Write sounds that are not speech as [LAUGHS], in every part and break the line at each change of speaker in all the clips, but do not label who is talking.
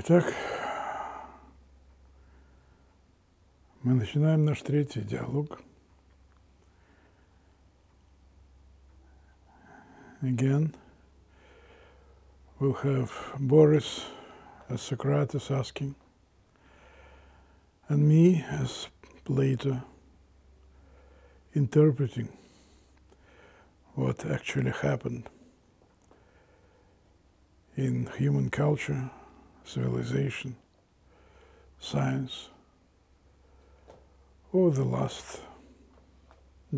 Итак, мы начинаем наш третий диалог. Again, we'll have Boris as Socrates asking, and me as Plato interpreting what actually happened in human culture, civilization, science over the last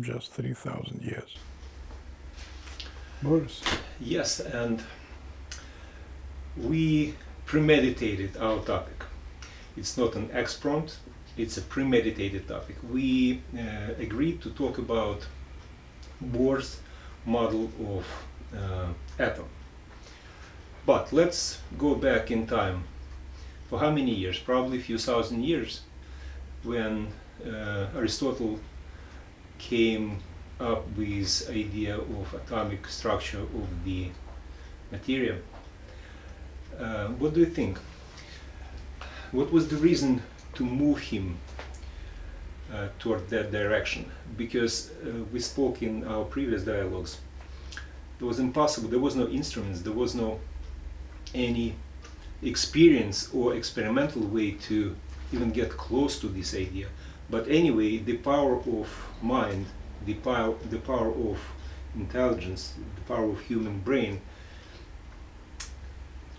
just 3,000 years. Boris.
Yes, and we premeditated our topic. It's not an exprompt, it's a premeditated topic. We uh, agreed to talk about Bohr's model of uh, atom. But let's go back in time. For how many years? Probably a few thousand years when uh, Aristotle came up with idea of atomic structure of the material. Uh, what do you think? What was the reason to move him uh, toward that direction? Because uh, we spoke in our previous dialogues, it was impossible. There was no instruments. There was no any experience or experimental way to even get close to this idea. But anyway, the power of mind, the power, the power of intelligence, the power of human brain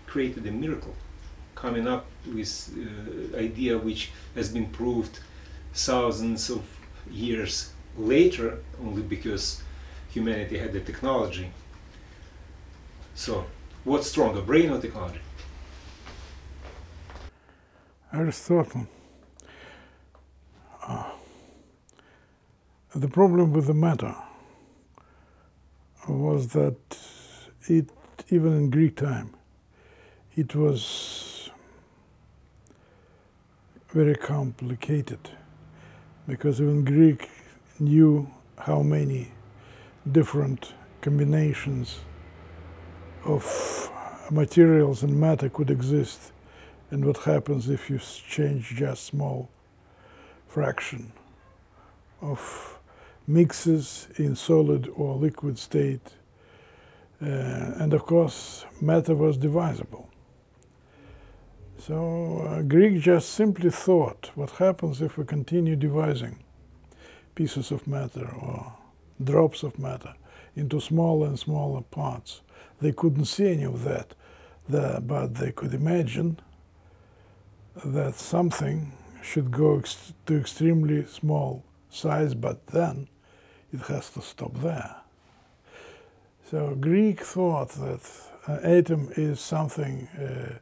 created a miracle, coming up with uh, idea which has been proved thousands of years later, only because humanity had the technology. So, what's stronger, brain or technology?
Aristotle. Uh, the problem with the matter was that it, even in Greek time, it was very complicated because even Greek knew how many different combinations of materials and matter could exist and what happens if you change just small fraction of mixes in solid or liquid state? Uh, and of course matter was divisible. So uh, greek just simply thought what happens if we continue dividing pieces of matter or drops of matter into smaller and smaller parts they couldn't see any of that there, but they could imagine that something should go ex- to extremely small size, but then it has to stop there. So Greek thought that an atom is something uh,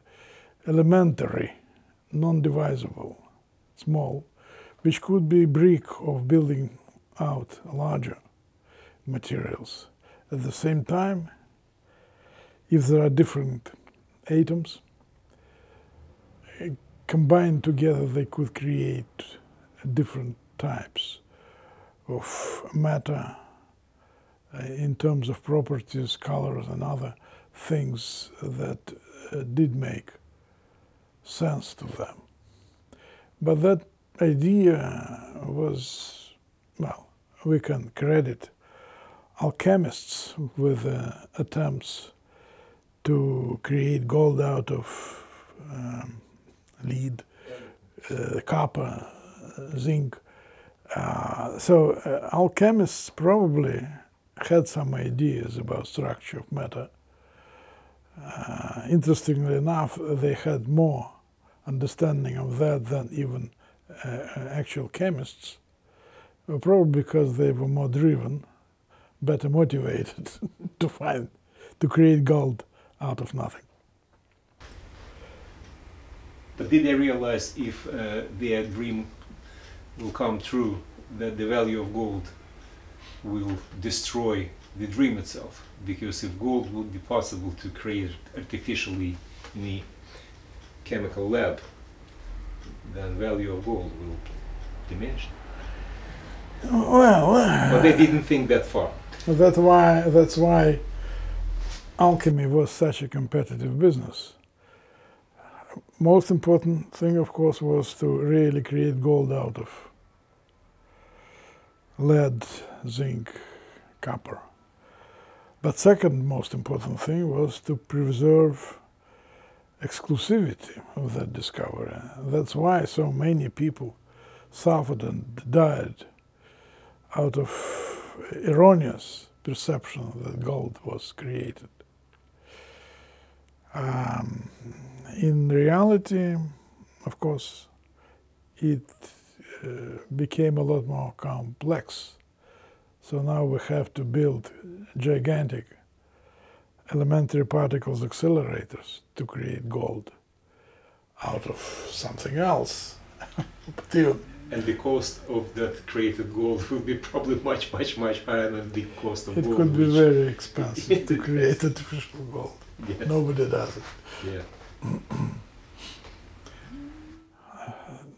elementary, non-divisible, small, which could be brick of building out larger materials. At the same time, if there are different atoms, combined together they could create different types of matter uh, in terms of properties, colors, and other things that uh, did make sense to them. But that idea was, well, we can credit alchemists with uh, attempts to create gold out of um, lead, uh, copper, zinc. Uh, so uh, alchemists probably had some ideas about structure of matter. Uh, interestingly enough, they had more understanding of that than even uh, actual chemists, probably because they were more driven, better motivated [LAUGHS] to find, to create gold out of nothing.
But did they realize if uh, their dream will come true, that the value of gold will destroy the dream itself? Because if gold would be possible to create artificially in a chemical lab, then value of gold will diminish.
Well,
But they didn't think that far.
that's why that's why alchemy was such a competitive business. most important thing, of course, was to really create gold out of lead, zinc, copper. But second most important thing was to preserve exclusivity of that discovery. That's why so many people suffered and died out of erroneous perception that gold was created. Um, in reality, of course, it uh, became a lot more complex. So now we have to build gigantic elementary particles accelerators to create gold out of something else. [LAUGHS] but even
and the cost of that created gold [LAUGHS] would be probably much, much, much higher than the cost of
it
gold.
It could be very [LAUGHS] expensive to create artificial gold.
Yes.
Nobody does it.
Yeah. [CLEARS THROAT]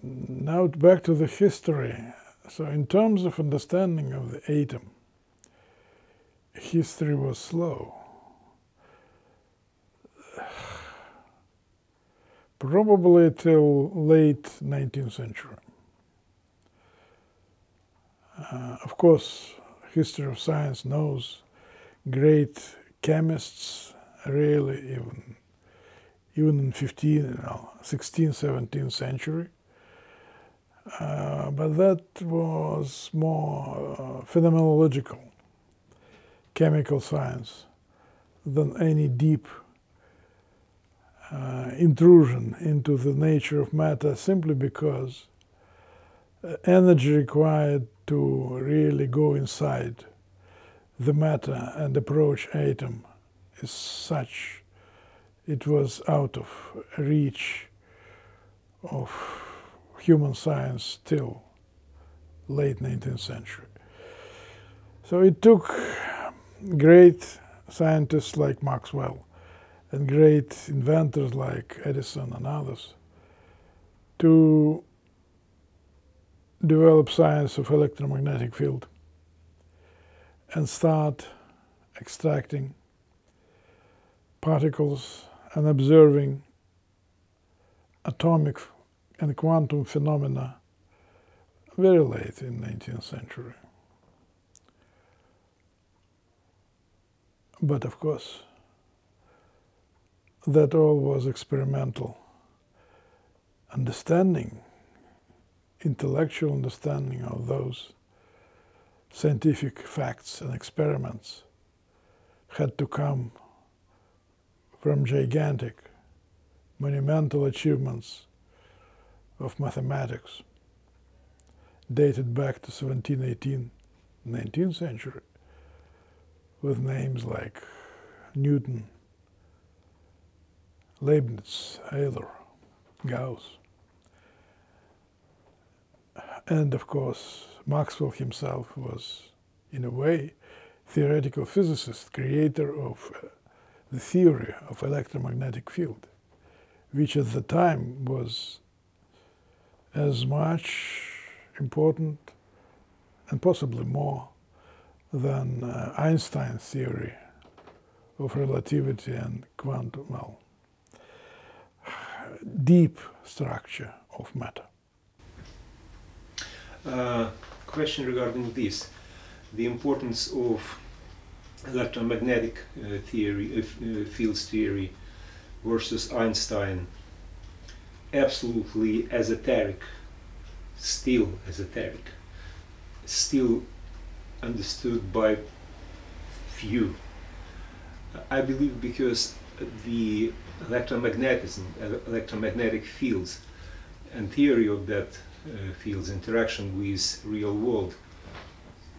Now back to the history. So, in terms of understanding of the atom, history was slow. [SIGHS] Probably till late 19th century. Uh, of course, history of science knows great chemists, really even even in 15, you know, 16th, 17th century. Uh, but that was more uh, phenomenological, chemical science than any deep uh, intrusion into the nature of matter simply because energy required to really go inside the matter and approach atom is such it was out of reach of human science till late 19th century. So it took great scientists like Maxwell and great inventors like Edison and others to develop science of electromagnetic field and start extracting particles and observing atomic and quantum phenomena very late in 19th century. But of course, that all was experimental understanding, intellectual understanding of those scientific facts and experiments had to come from gigantic, monumental achievements of mathematics dated back to 1718, 19th century, with names like Newton, Leibniz, Euler, Gauss, and of course Maxwell himself was, in a way, theoretical physicist, creator of uh, the theory of electromagnetic field, which at the time was as much important and possibly more than uh, Einstein's theory of relativity and quantum, well, deep structure of matter.
Uh, question regarding this the importance of electromagnetic uh, theory, uh, uh, fields theory versus Einstein. Absolutely esoteric, still esoteric, still understood by few. I believe because the electromagnetism, ele- electromagnetic fields, and theory of that uh, fields interaction with real world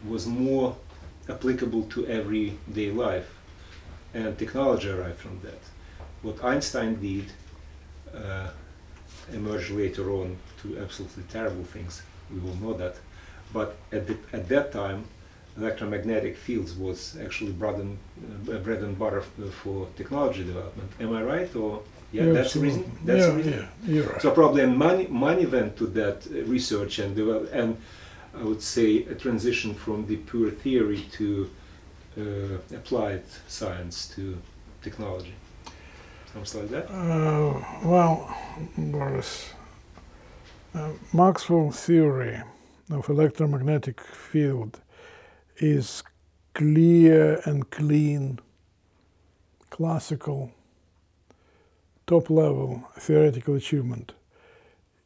was more applicable to everyday life and technology arrived from that. What einstein did uh, emerged later on to absolutely terrible things we all know that but at, the, at that time electromagnetic fields was actually bread and, uh, bread and butter f- for technology development. Am i right or yeah, that's the reason that's
yeah,
the reason
yeah, you're right.
so probably money money went to that uh, research and develop, and I would say a transition from the pure theory to uh, applied science to technology. something like that.
Uh, well, Boris, uh, Maxwell theory of electromagnetic field is clear and clean, classical, top level theoretical achievement.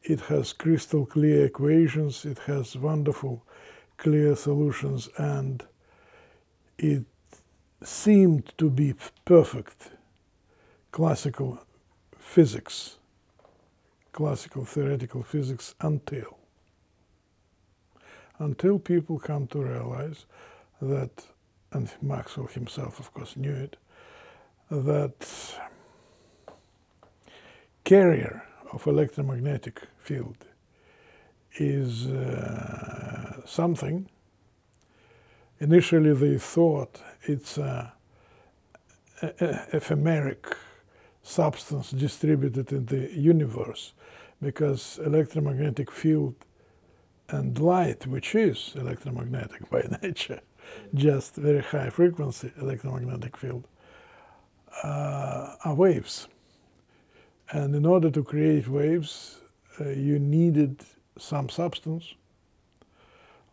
It has crystal clear equations, it has wonderful clear solutions, and it seemed to be perfect classical physics, classical theoretical physics until until people come to realize that, and Maxwell himself, of course, knew it, that carrier of electromagnetic field is uh, something. Initially, they thought it's a, a, a ephemeric substance distributed in the universe because electromagnetic field and light, which is electromagnetic by [LAUGHS] nature, just very high frequency electromagnetic field, uh, are waves. And in order to create waves, uh, you needed some substance,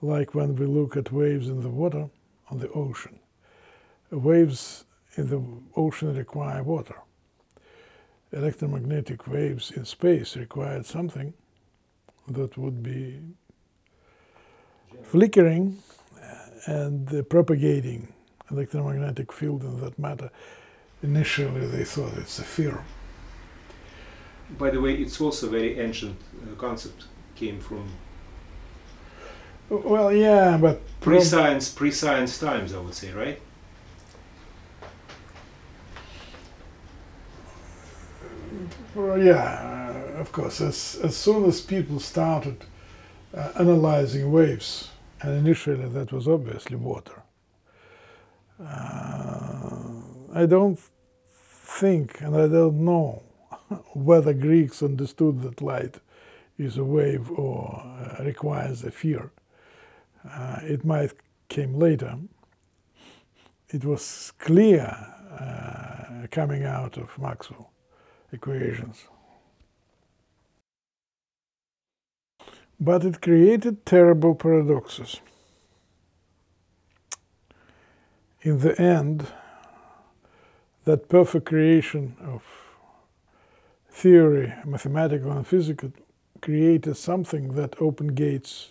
like when we look at waves in the water on the ocean. Waves in the ocean require water. Electromagnetic waves in space required something that would be flickering and propagating electromagnetic field in that matter. Initially, they thought it's a theorem.
By the way, it's also a very ancient uh, concept. Came from
Well, yeah, but
pre-science, pre-science times, I would say, right?
Well, yeah, uh, of course. As, as soon as people started uh, analyzing waves, and initially that was obviously water, uh, I don't think and I don't know whether Greeks understood that light is a wave or uh, requires a fear. Uh, it might came later. It was clear uh, coming out of Maxwell equations. But it created terrible paradoxes. In the end, that perfect creation of theory, mathematical and physical, created something that opened gates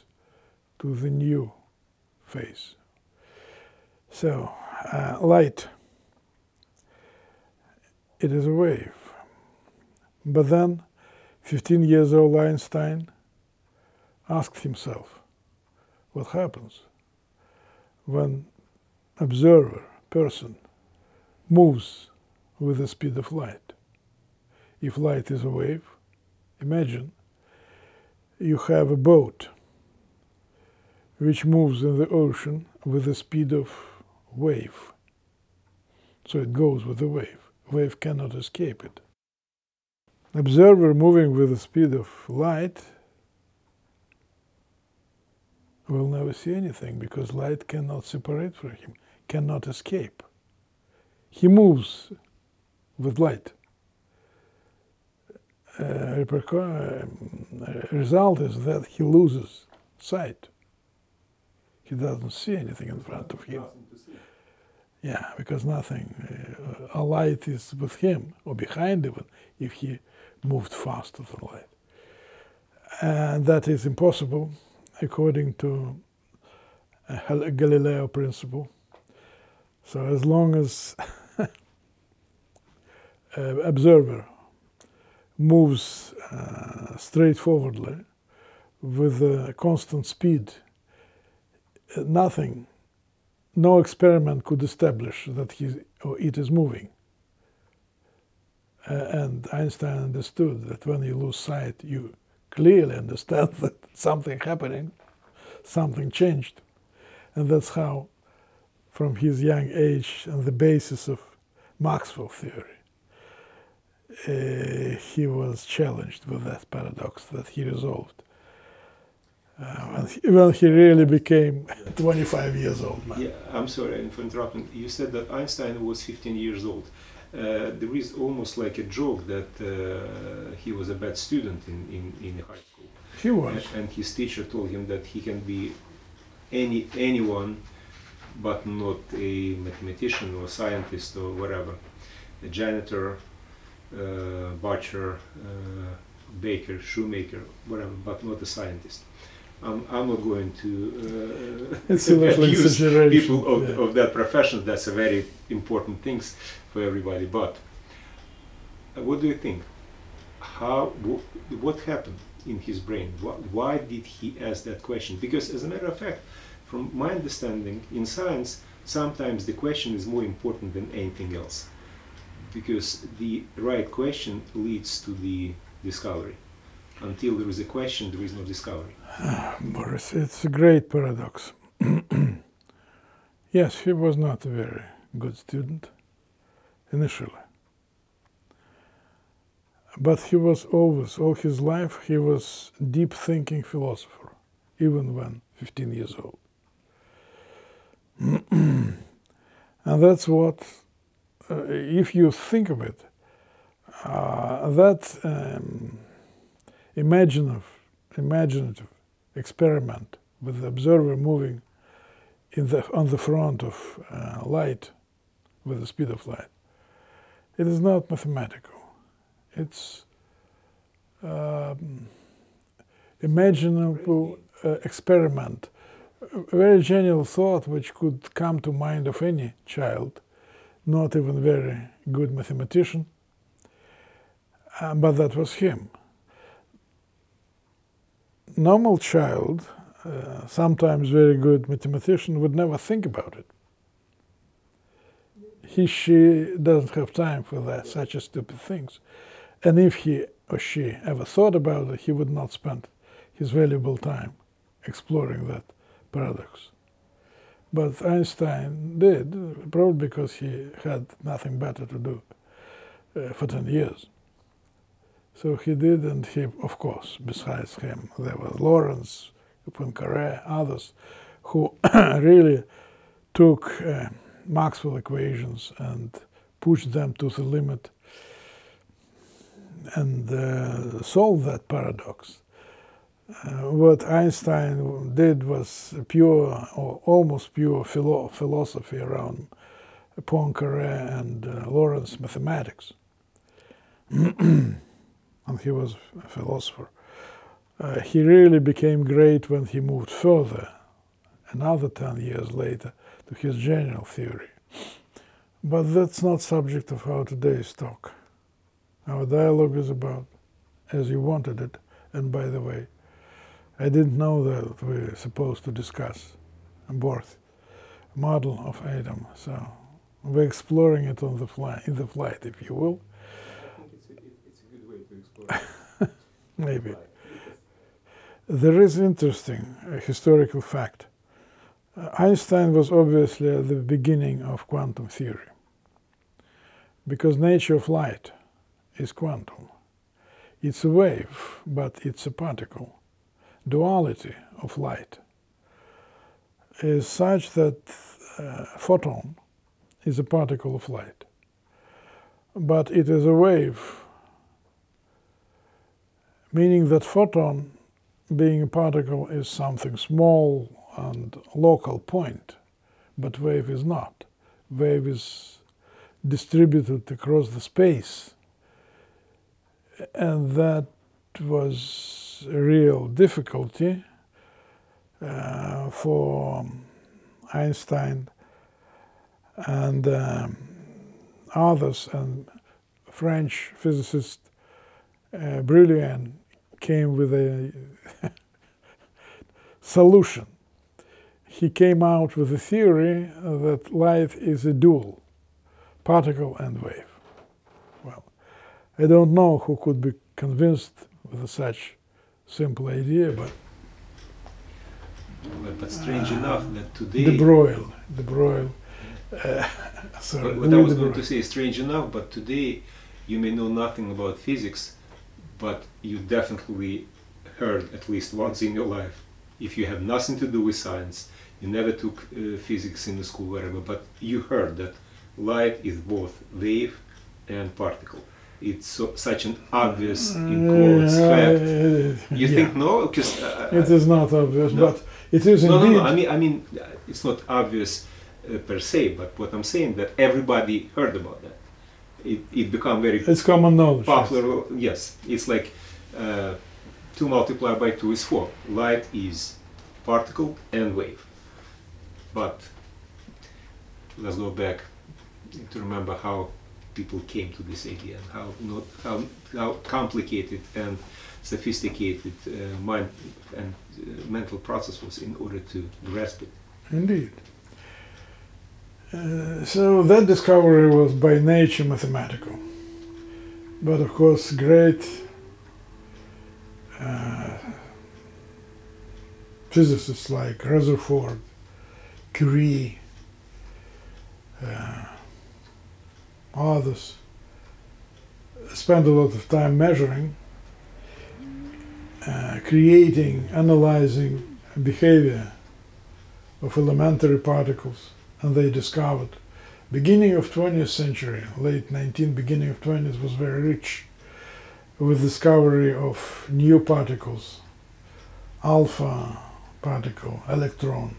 to the new phase. So, uh, light, it is a wave. But then, 15 years old Einstein asked himself, what happens when observer, person, moves with the speed of light? If light is a wave, imagine you have a boat which moves in the ocean with the speed of wave. So it goes with the wave. Wave cannot escape it. Observer moving with the speed of light will never see anything because light cannot separate from him, cannot escape. He moves with light. Uh, uh, result is that he loses sight. He doesn't see anything in front of him. Yeah, because nothing. Uh, a light is with him or behind even if he moved faster than light. And that is impossible according to a Galileo principle. So as long as [LAUGHS] observer moves uh, straightforwardly with a constant speed, nothing, no experiment could establish that he, or it is moving. Uh, and Einstein understood that when you lose sight, you clearly understand [LAUGHS] that something happening, something changed. And that's how, from his young age, on the basis of Maxwell theory, uh, he was challenged with that paradox that he resolved. Uh, when, he, when he really became 25 years old man.
Yeah, I'm sorry for interrupting. You said that Einstein was 15 years old. uh, there is almost like a joke that uh, he was a bad student in, in, in high school.
He was.
And, and his teacher told him that he can be any anyone, but not a mathematician or scientist or whatever, a janitor, uh, butcher, uh, baker, shoemaker, whatever, but not a scientist. I'm, I'm not going to uh, [LAUGHS] [LAUGHS] abuse people of,
yeah.
of that profession. That's a very important things for everybody. But uh, what do you think? How wh- what happened in his brain? Wh- why did he ask that question? Because as a matter of fact, from my understanding, in science, sometimes the question is more important than anything else, because the right question leads to the discovery. Until there is a question, there is no discovery. [SIGHS]
Boris, it's a great paradox. [CLEARS THROAT] yes, he was not a very good student initially. But he was always, all his life, he was deep thinking philosopher, even when 15 years old. [CLEARS THROAT] and that's what, if you think of it, uh, that um, imaginative, imaginative experiment with the observer moving in the, on the front of uh, light with the speed of light. It is not mathematical. It's um, imaginable uh, experiment, a very genial thought which could come to mind of any child, not even very good mathematician, uh, but that was him normal child, uh, sometimes very good mathematician, would never think about it. He, she doesn't have time for that, such stupid things. And if he or she ever thought about it, he would not spend his valuable time exploring that paradox. But Einstein did, probably because he had nothing better to do uh, for 10 years. So he did, and he, of course, besides him, there was Lorentz, Poincaré, others, who [COUGHS] really took uh, Maxwell equations and pushed them to the limit and uh, solved that paradox. Uh, what Einstein did was pure, or almost pure philo- philosophy around Poincaré and uh, Lorentz mathematics. [CLEARS THROAT] and he was a philosopher. Uh, he really became great when he moved further, another 10 years later, to his general theory. But that's not subject of our today's talk. Our dialogue is about as you wanted it, and by the way, I didn't know that we we're supposed to discuss Bohr's model of atom, so we're exploring it on the fly, in the flight, if you will.
It's a, a good way to explore.
Maybe. There is interesting historical fact. Uh, Einstein was obviously at the beginning of quantum theory because nature of light is quantum. It's a wave, but it's a particle. Duality of light is such that uh, photon is a particle of light, but it is a wave meaning that photon being a particle is something small and local point, but wave is not. Wave is distributed across the space, and that was a real difficulty uh, for Einstein and um, others, and French physicist uh, Brillouin came with a [LAUGHS] solution. He came out with a theory that light is a dual, particle and wave. Well, I don't know who could be convinced with such simple idea, but
But, strange enough that today.
de Broglie, de Broglie, uh, [LAUGHS] sorry,
what I was going to say is strange enough, but today you may know nothing about physics, but you definitely heard at least once in your life. If you have nothing to do with science, you never took uh, physics in the school, whatever, but you heard that light is both wave and particle. It's so, such an obvious in quotes
Uh,
fact.
uh,
You
yeah.
think no? Because uh,
It is not obvious,
No.
but it is
no, no,
indeed.
no. I mean, I mean, uh, it's not obvious uh, per se, but what I'm saying that everybody heard about that. It it become very
it's common knowledge. yes.
popular. Yes, it's like uh, two multiplied by two is four. Light is particle and wave. But let's go back to remember how people came to this idea and how not how, how complicated and sophisticated uh, mind and uh, mental process was in order to grasp it.
Indeed. Uh, so that discovery was by nature mathematical. But of course, great uh, physicists like Rutherford, Curie, uh, others spent a lot of time measuring, uh, creating, analyzing behavior of elementary particles and they discovered beginning of 20th century late 19th beginning of 20th was very rich with discovery of new particles alpha particle electron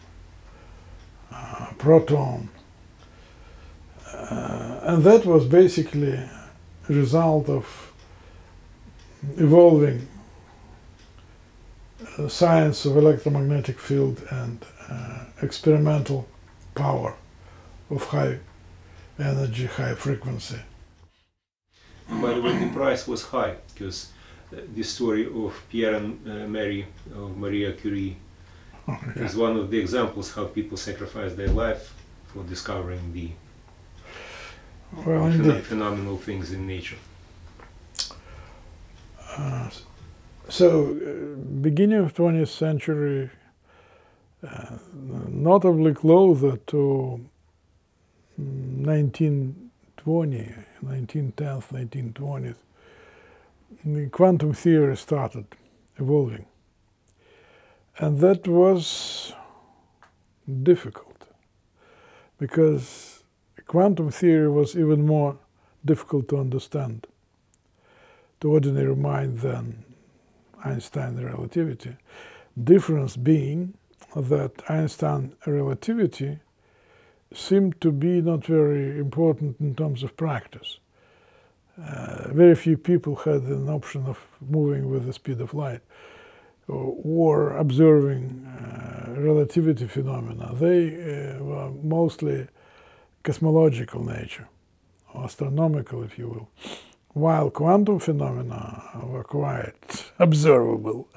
uh, proton and that was basically a result of evolving uh, science of electromagnetic field and uh, experimental power of high energy, high frequency.
By the way, the price was high because uh, the story of Pierre and uh, Mary of Maria Curie is one of the examples how people sacrificed their life for discovering the
Well,
pheno- phenomenal things in nature.
Uh, so, uh, beginning of 20th century, uh, notably closer to 1920, 1910th, 1920s, the quantum theory started evolving. And that was difficult because quantum theory was even more difficult to understand to ordinary mind than Einstein relativity. Difference being that Einstein relativity seemed to be not very important in terms of practice. Uh, very few people had an option of moving with the speed of light or, or observing uh, relativity phenomena. They uh, were mostly cosmological nature, or astronomical, if you will while quantum phenomena were quite observable.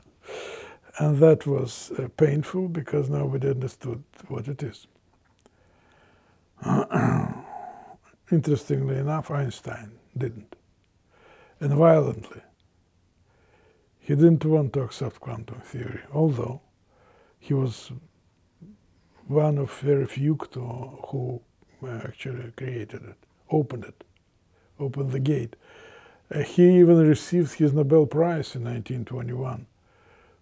And that was uh, painful because nobody understood what it is. [CLEARS THROAT] Interestingly enough, Einstein didn't, and violently. He didn't want to accept quantum theory, although he was one of very few who actually created it, opened it, opened the gate. Uh, he even received his Nobel Prize in 1921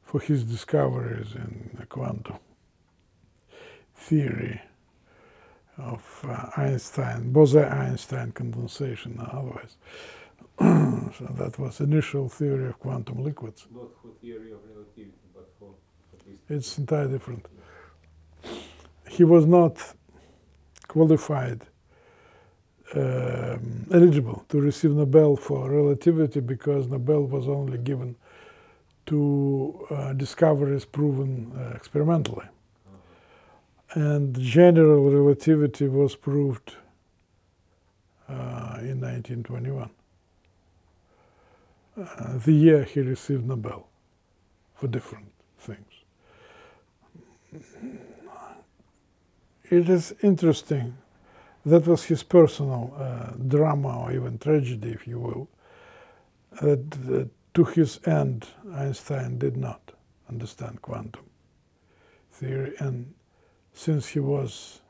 for his discoveries in the quantum theory of uh, Einstein, Bose-Einstein condensation, otherwise. [CLEARS THROAT] so that was initial theory of quantum liquids.
Not for theory of relativity, but for
It's entirely different. He was not qualified, um, eligible to receive Nobel for relativity because Nobel was only given to uh, discoveries proven uh, experimentally. And general relativity was proved uh, in 1921, uh, the year he received Nobel for different things. It is interesting. That was his personal uh, drama or even tragedy, if you will. That, to his end, Einstein did not understand quantum theory, and since he was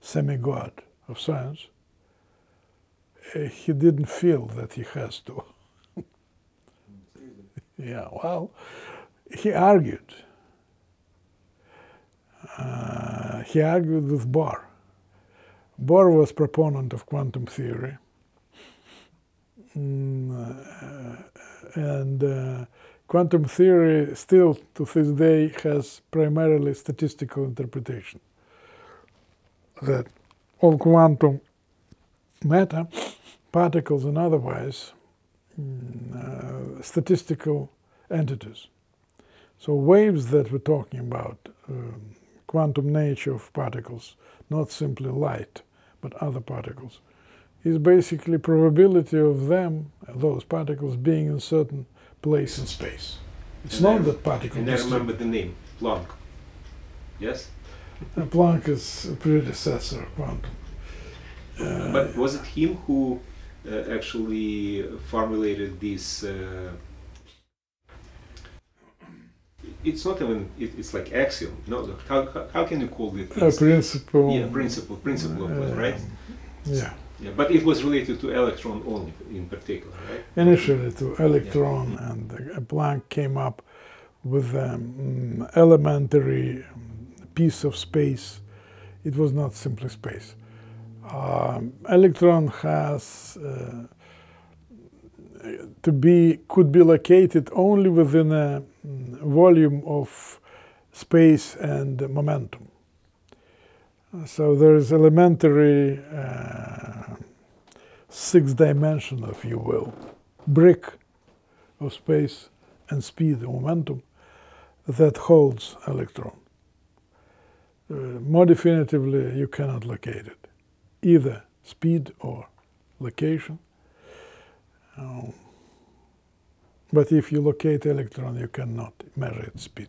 semi-god of science, uh, he didn't feel that he has to. [LAUGHS] yeah, well, he argued. Uh, he argued with Bohr. Bohr was proponent of quantum theory, Mm, uh, and uh, quantum theory still to this day has primarily statistical interpretation that of quantum matter, particles and otherwise, mm, uh, statistical entities. So waves that we're talking about, um, quantum nature of particles, not simply light, but other particles, is basically probability of them, those particles, being in certain place in space. It's
And
not
I-
that particle.
And I remember the name, Planck. Yes?
uh, Planck is a predecessor of quantum. Uh,
But was it him who uh, actually formulated this? Uh, it's not even. It, it's like axiom. No, how, how, how can you call it?
a principle.
yeah, principle. Principle
uh,
right?
Yeah.
Yeah, but it was related to electron only, in particular, right?
Initially to electron, and uh, Planck came up with an elementary um, piece of space. It was not simply space. Um, electron has uh, to be could be located only within a mm, volume of space and momentum. So there is elementary uh, six dimension, if you will, brick of space and speed, and momentum that holds electron. Uh, more definitively, you cannot locate it, either speed or location. Um, but if you locate electron, you cannot measure its speed.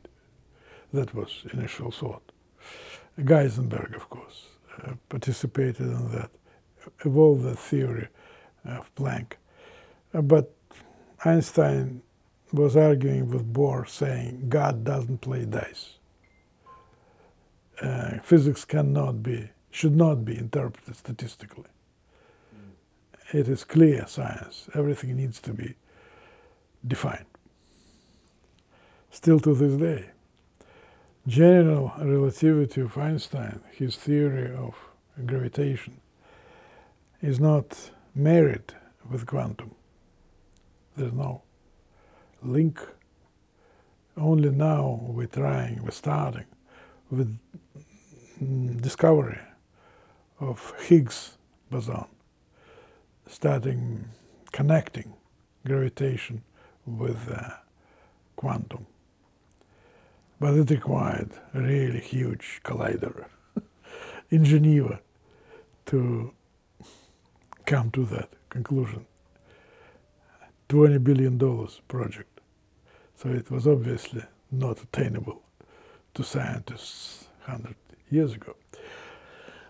That was initial thought. Geisenberg, of course, uh, participated in that, evolved that theory of Planck. Uh, but Einstein was arguing with Bohr, saying God doesn't play dice. Uh, physics cannot be, should not be interpreted statistically. It is clear science. Everything needs to be defined. Still to this day, general relativity of Einstein, his theory of gravitation, is not married with quantum. There's no link. Only now we're trying, we're starting with mm, discovery of Higgs boson, starting connecting gravitation with uh, quantum. But it required a really huge collider [LAUGHS] in Geneva to come to that conclusion. $20 billion project. So it was obviously not attainable to scientists 100 years ago.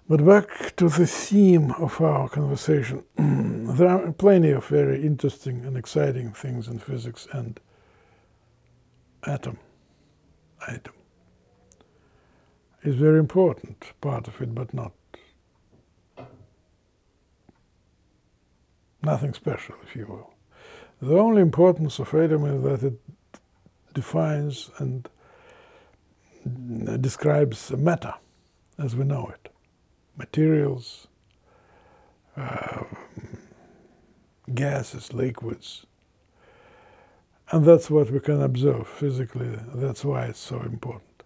But back to the theme of our conversation, [CLEARS THROAT] there are plenty of very interesting and exciting things in physics and atom. Atom is very important part of it, but not nothing special, if you will. The only importance of atom is that it defines and describes matter as we know it materials, uh, gases, liquids. And that's what we can observe physically. That's why it's so important.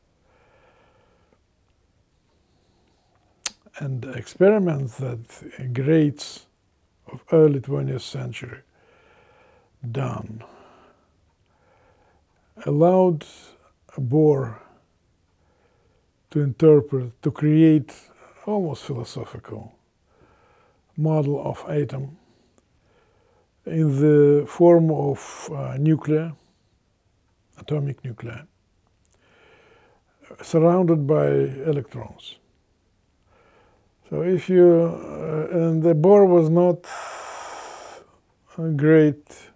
And experiments that greats of early 20th century done allowed Bohr to interpret, to create almost philosophical model of atom in the form of uh, nuclear, atomic nuclei, surrounded by electrons. So if you, uh, and the Bohr was not great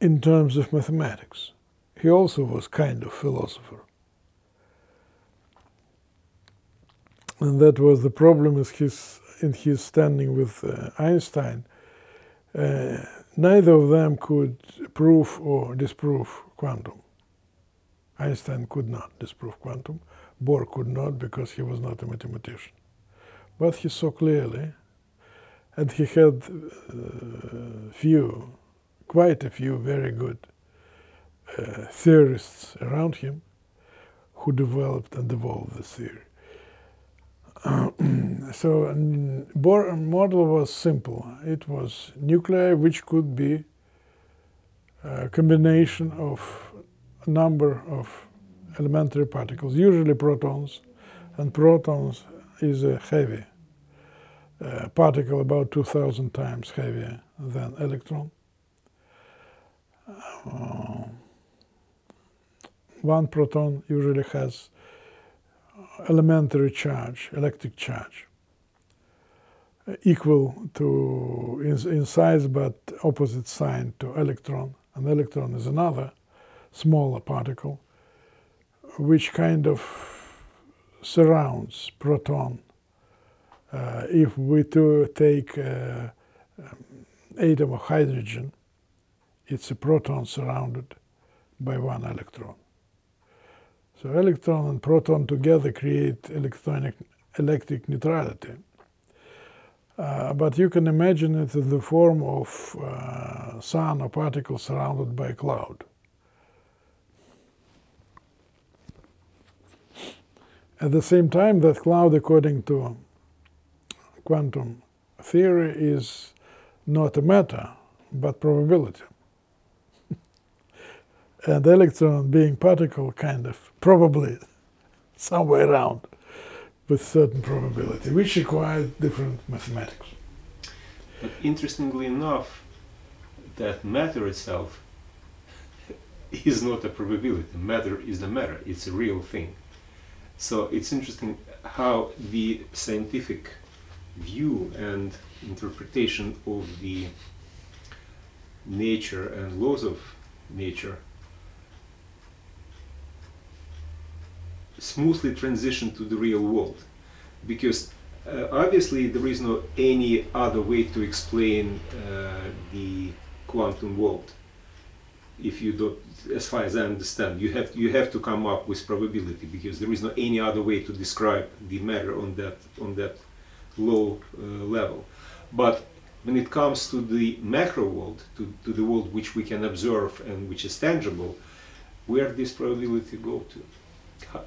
in terms of mathematics. He also was kind of philosopher. And that was the problem with his, in his standing with uh, Einstein. Uh, neither of them could prove or disprove quantum. Einstein could not disprove quantum. Bohr could not because he was not a mathematician. But he saw clearly, and he had uh, few, quite a few very good uh, theorists around him who developed and evolved the theory. So Bohr model was simple. It was nuclei which could be a combination of a number of elementary particles, usually protons, and protons is a heavy uh, particle about 2000 times heavier than electron. Uh, one proton usually has elementary charge, electric charge, equal to in, in size but opposite sign to electron. An electron is another smaller particle which kind of surrounds proton. Uh, if we to take uh, um, atom of hydrogen, it's a proton surrounded by one electron. So electron and proton together create electronic electric neutrality. Uh, but you can imagine it in the form of uh, sun or particle surrounded by a cloud. At the same time, that cloud, according to quantum theory, is not a matter, but probability and electron being particle kind of probably somewhere around with certain probability, which requires different mathematics.
But interestingly enough, that matter itself [LAUGHS] is not a probability. Matter is the matter. It's a real thing. So it's interesting how the scientific view and interpretation of the nature and laws of nature smoothly transition to the real world. Because uh, obviously there is no any other way to explain uh, the quantum world. If you don't as far as i understand you have you have to come up with probability because there is no any other way to describe the matter on that on that low uh, level. But when it comes to the macro world to, to the world which we can observe and which is tangible where does probability go to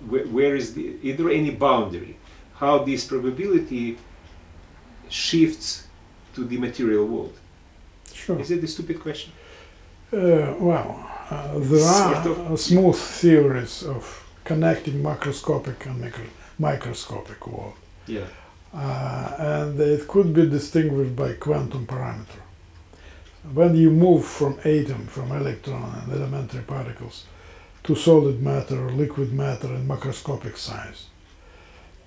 where, where is the, is there any boundary? How this probability shifts to the material world?
Sure.
Is it a stupid question?
Uh, well, uh, there are of. smooth theories of connecting macroscopic and micro microscopic world.
Yeah.
Uh, and it could be distinguished by quantum parameter. When you move from atom, from electron and elementary particles to solid matter or liquid matter in macroscopic size,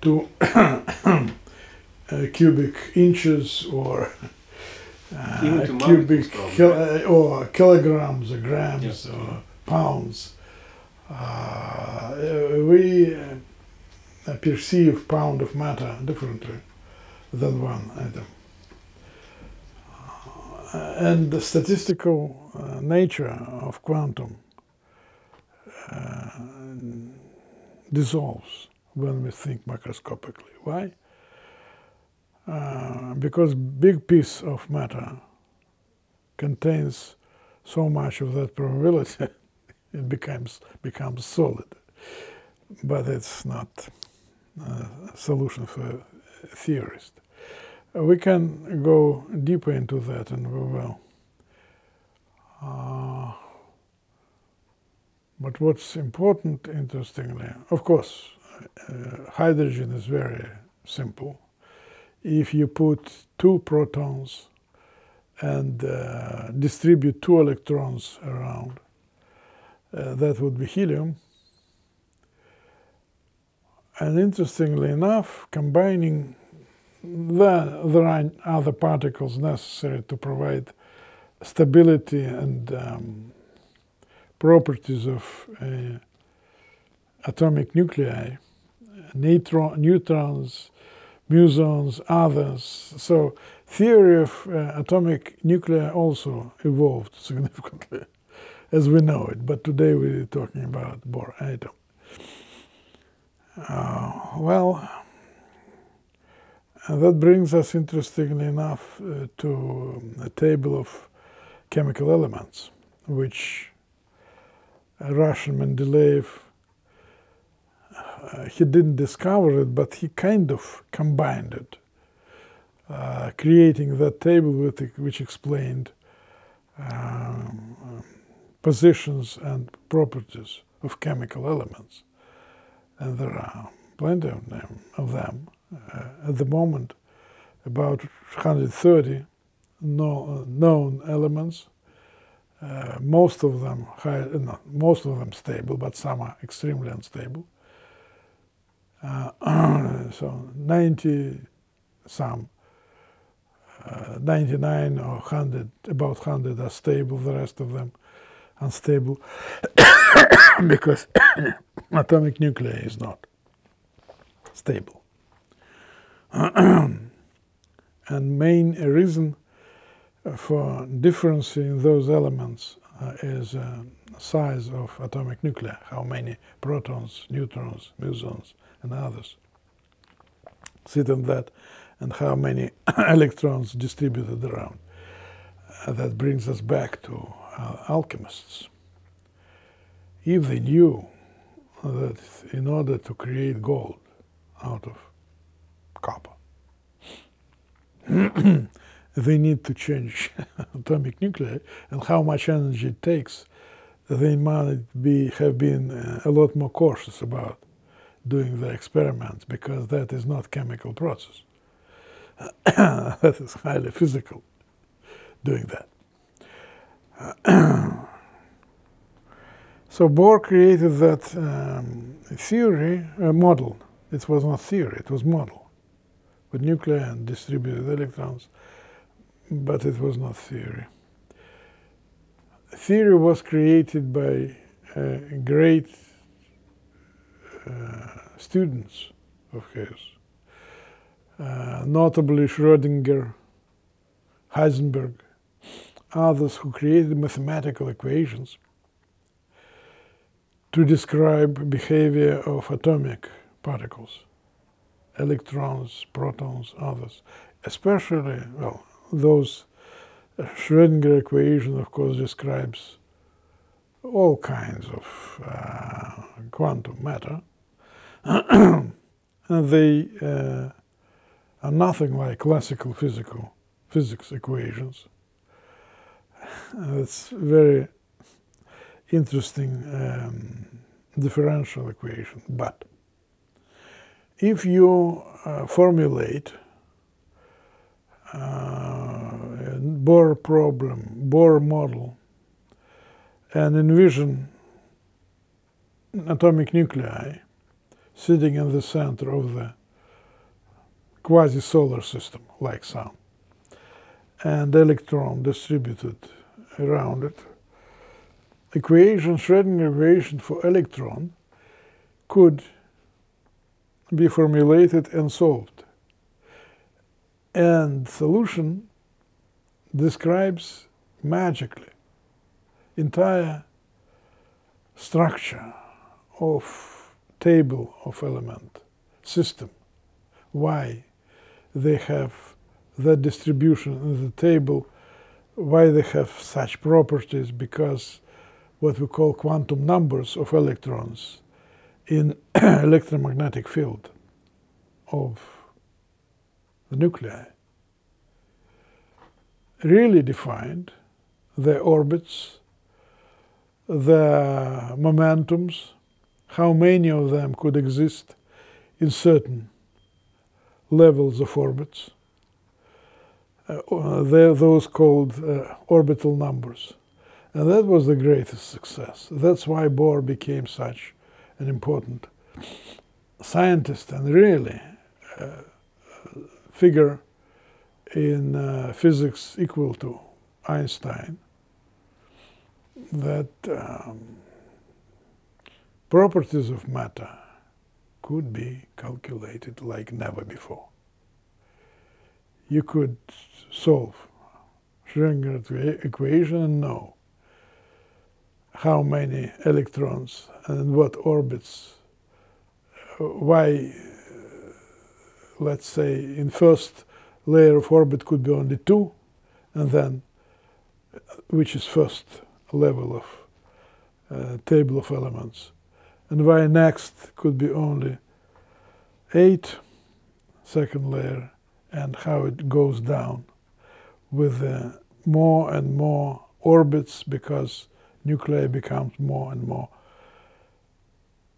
to [COUGHS] uh, cubic inches or [LAUGHS] uh, cubic kil uh, or kilograms or grams yeah. or pounds. Uh, we uh, perceive pound of matter differently than one atom. Uh, and the statistical nature of quantum dissolves when we think macroscopically. Why? Uh, because big piece of matter contains so much of that probability, [LAUGHS] it becomes becomes solid. But it's not a solution for a theorist. Uh, we can go deeper into that, and we will. Uh, but what's important, interestingly, of course, uh, hydrogen is very simple. If you put two protons and uh, distribute two electrons around, uh, that would be helium. And interestingly enough, combining the, there are other particles necessary to provide stability and um, properties of uh, atomic nuclei, neutron, neutrons, mesons, others. So theory of uh, atomic nuclei also evolved [LAUGHS] significantly as we know it, but today we're talking about Bohr atom. Uh, well, And that brings us, interestingly enough, uh, to a table of chemical elements, which Russian Mendeleev, uh, he didn't discover it, but he kind of combined it, uh, creating that table with, which explained um, positions and properties of chemical elements. And there are plenty of them. Of them. Uh, at the moment, about 130 no, known elements. Uh, most of them high, uh, not most of them stable, but some are extremely unstable. Uh, [CLEARS THROAT] so 90 some, uh, 99 or 100, about 100 are stable. The rest of them unstable [COUGHS] because [COUGHS] atomic nuclei is not stable. [CLEARS THROAT] and main reason for difference in those elements uh, is uh, size of atomic nuclei, how many protons, neutrons, mesons, and others sit in that, and how many [COUGHS] electrons distributed around. Uh, that brings us back to uh, alchemists. If they knew that in order to create gold out of copper, they need to change [LAUGHS] atomic nuclei and how much energy it takes, they might be, have been uh, a lot more cautious about doing the experiments because that is not chemical process. [COUGHS] that is highly physical doing that. [COUGHS] so Bohr created that um, theory, a model. It was not theory, it was model with nuclei and distributed electrons, but it was not theory. Theory was created by uh, great uh, students of his, uh, notably Schrödinger, Heisenberg, others who created mathematical equations to describe behavior of atomic particles, electrons, protons, others, especially, well, those Schrödinger equation, of course, describes all kinds of uh, quantum matter, [CLEARS THROAT] and they uh, are nothing like classical physical physics equations. It's very interesting um, differential equation. But if you uh, formulate Uh, Bohr problem, Bohr model, and envision atomic nuclei sitting in the center of the quasi-solar system, like Sun, and electron distributed around it. Equation, Schrödinger equation for electron could be formulated and solved. And solution describes magically entire structure of table of element system. Why they have that distribution in the table why they have such properties because what we call quantum numbers of electrons in [CLEARS THROAT] electromagnetic field of the nuclei really defined the orbits, the momentums, how many of them could exist in certain levels of orbits uh, those called uh, orbital numbers. And that was the greatest success. That's why Bohr became such an important scientist and really uh, figure in uh, physics equal to Einstein. That um, properties of matter could be calculated like never before you could solve Schrödinger equation and know how many electrons and what orbits, uh, why let's say, in first layer of orbit could be only two, and then, which is first level of uh, table of elements, and why next could be only eight, second layer, and how it goes down with uh, more and more orbits because nuclei becomes more and more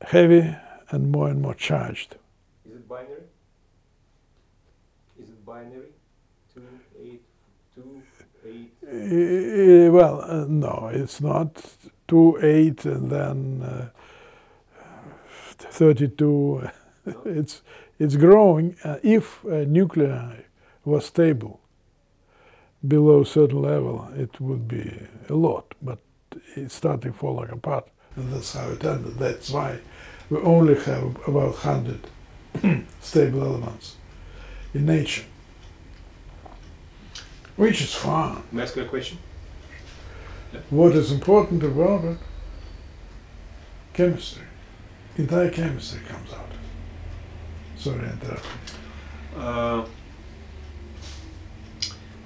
heavy and more and more charged.
Is it binary? Is it binary? Two, eight, two, eight?
Uh, well, uh, no, it's not. 2, 8, and then uh, 32. No. [LAUGHS] it's, it's growing. Uh, if a nuclei was stable below a certain level, it would be a lot, but it's starting falling apart. And that's how it ended. That's why we only have about 100 [CLEARS THROAT] stable elements in nature, which is fine.
May I ask you a question?
Yeah. What is important about it? Chemistry. Entire chemistry comes out. Sorry, I interrupted.
Uh,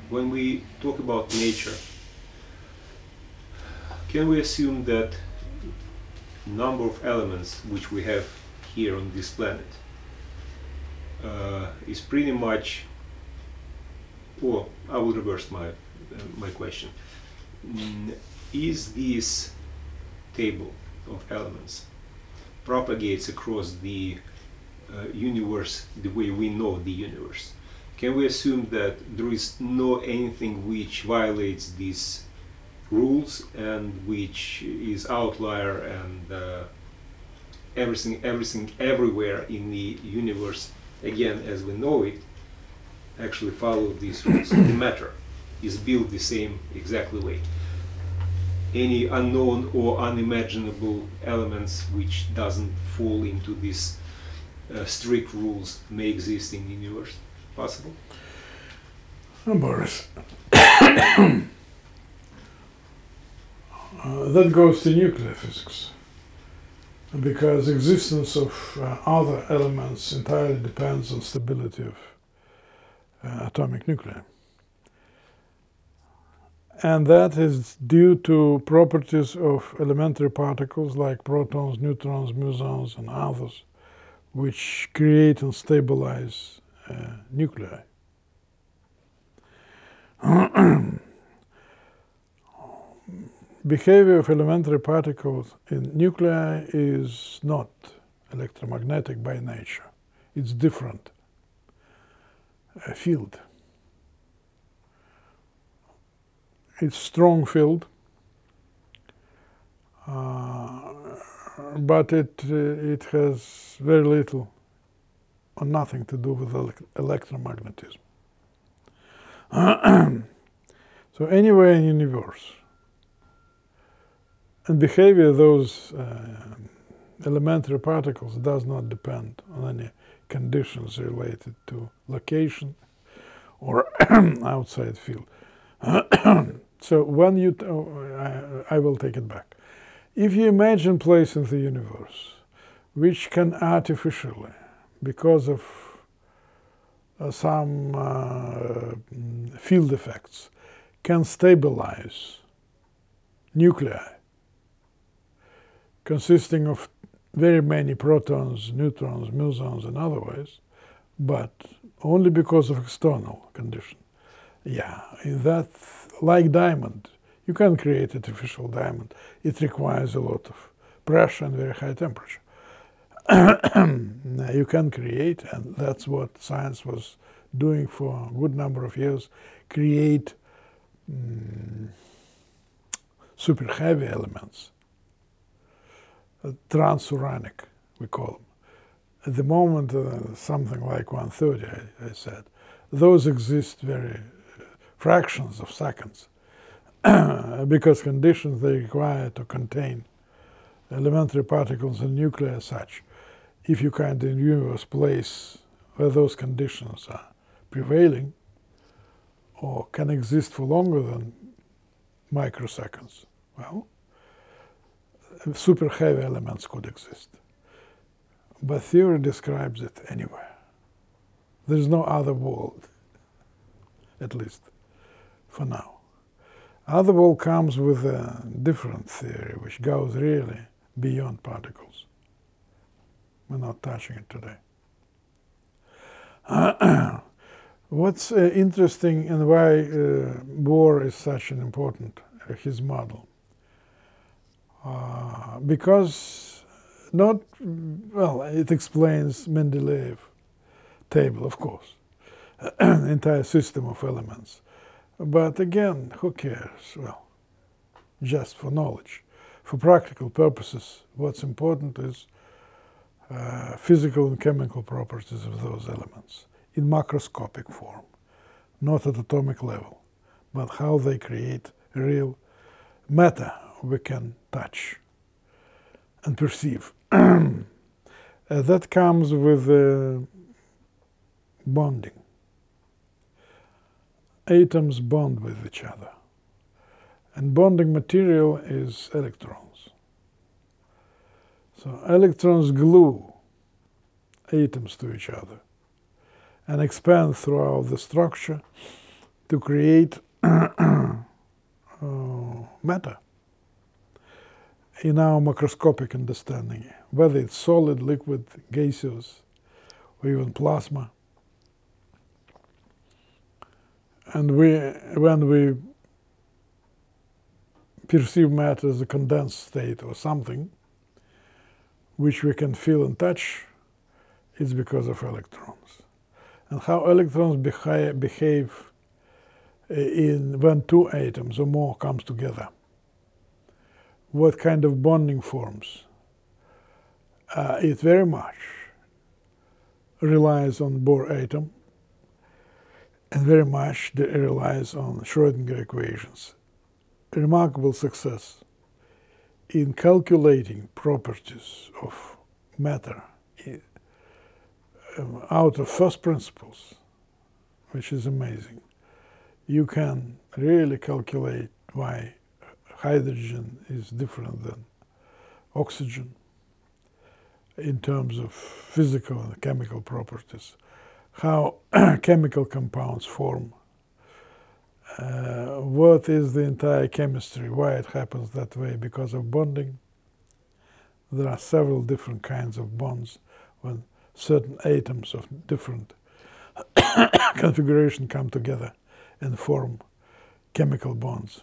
when we talk about nature, can we assume that number of elements which we have here on this planet uh, is pretty much well I will reverse my uh, my question. Mm, is this table of elements propagates across the uh, universe the way we know the universe? Can we assume that there is no anything which violates these rules and which is outlier and uh, everything everything everywhere in the universe? Again as we know it actually follow these rules. The matter. Is built the same exactly way. Any unknown or unimaginable elements which doesn't fall into these uh, strict rules may exist in the universe. Possible?
Boris. [COUGHS] Uh, that goes to nuclear physics. Because existence of uh, other elements entirely depends on stability of atomic nuclei. And that is due to properties of elementary particles like protons, neutrons, mesons, and others, which create and stabilize uh, nuclei. [CLEARS THROAT] behavior of elementary particles in nuclei is not electromagnetic by nature. It's different field. It's strong field, uh, but it uh, it has very little or nothing to do with electromagnetism. [CLEARS THROAT] so anywhere in universe, and behavior of those uh, elementary particles does not depend on any conditions related to location or [CLEARS THROAT] outside field. [CLEARS THROAT] so when you, oh, I, I, will take it back. If you imagine place in the universe which can artificially, because of uh, some uh, field effects, can stabilize nuclei consisting of very many protons, neutrons, mesons, and otherwise, but only because of external condition. Yeah, in that, like diamond, you can create artificial diamond. It requires a lot of pressure and very high temperature. [CLEARS THROAT] you can create, and that's what science was doing for a good number of years, create um, super heavy elements transuranic, we call them. At the moment, uh, something like 130, I, I, said. Those exist very uh, fractions of seconds [CLEARS THROAT] because conditions they require to contain elementary particles and nuclei such. If you of universe place where those conditions are prevailing or can exist for longer than microseconds, well, super heavy elements could exist. But theory describes it anywhere. There's no other world, at least for now. Other world comes with a different theory, which goes really beyond particles. We're not touching it today. [CLEARS THROAT] What's uh, interesting and why uh, Bohr is such an important, uh, his model? Uh, because not, well, it explains Mendeleev table, of course, [CLEARS THROAT] entire system of elements. But again, who cares? Well, just for knowledge. For practical purposes, what's important is uh, physical and chemical properties of those elements in macroscopic form, not at atomic level, but how they create real matter we can touch and perceive. [CLEARS THROAT] uh, that comes with uh, bonding. Atoms bond with each other. And bonding material is electrons. So electrons glue atoms to each other and expand throughout the structure to create [COUGHS] uh, matter in our macroscopic understanding, whether it's solid, liquid, gaseous, or even plasma. And we, when we perceive matter as a condensed state or something, which we can feel and touch, it's because of electrons. And how electrons behave, behave in when two atoms or more comes together. What kind of bonding forms? Uh, it very much relies on Bohr atom and very much relies on Schrödinger equations. Remarkable success in calculating properties of matter um, out of first principles, which is amazing. You can really calculate why hydrogen is different than oxygen in terms of physical and chemical properties, how [CLEARS THROAT] chemical compounds form, uh, what is the entire chemistry, why it happens that way, because of bonding. There are several different kinds of bonds when certain atoms of different [COUGHS] configuration come together and form chemical bonds.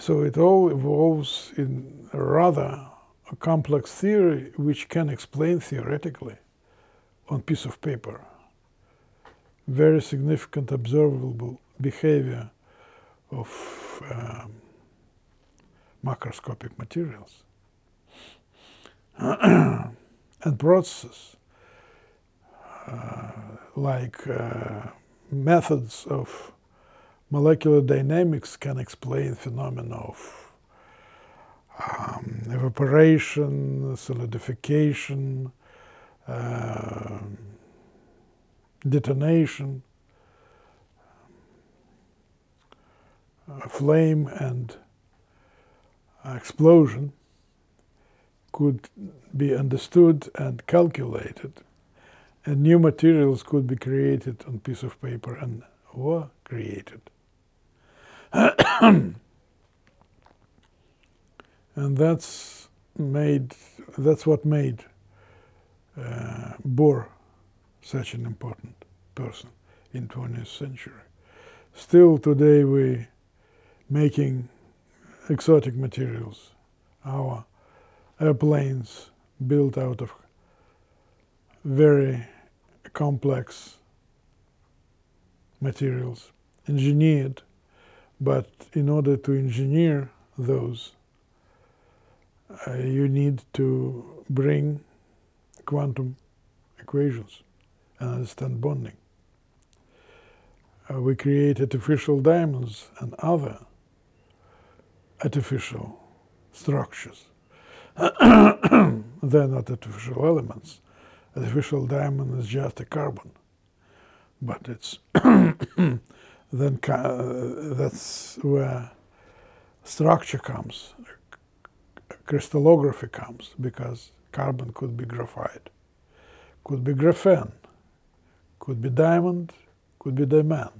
So it all evolves in a rather a complex theory which can explain theoretically on piece of paper very significant observable behavior of um, macroscopic materials [CLEARS THROAT] and processes uh, like uh, methods of molecular dynamics can explain phenomena of um, evaporation, solidification, uh, detonation, uh, flame, and explosion could be understood and calculated, and new materials could be created on piece of paper and were created. [COUGHS] and that's made that's what made uh, Bohr such an important person in 20th century. Still today we making exotic materials. Our airplanes built out of very complex materials, engineered but in order to engineer those, uh, you need to bring quantum equations and understand bonding. Uh, we create artificial diamonds and other artificial structures. [COUGHS] They're not artificial elements. Artificial diamond is just a carbon, but it's [COUGHS] [COUGHS] then uh, that's where structure comes, crystallography comes, because carbon could be graphite, could be graphene, could be diamond, could be diamond.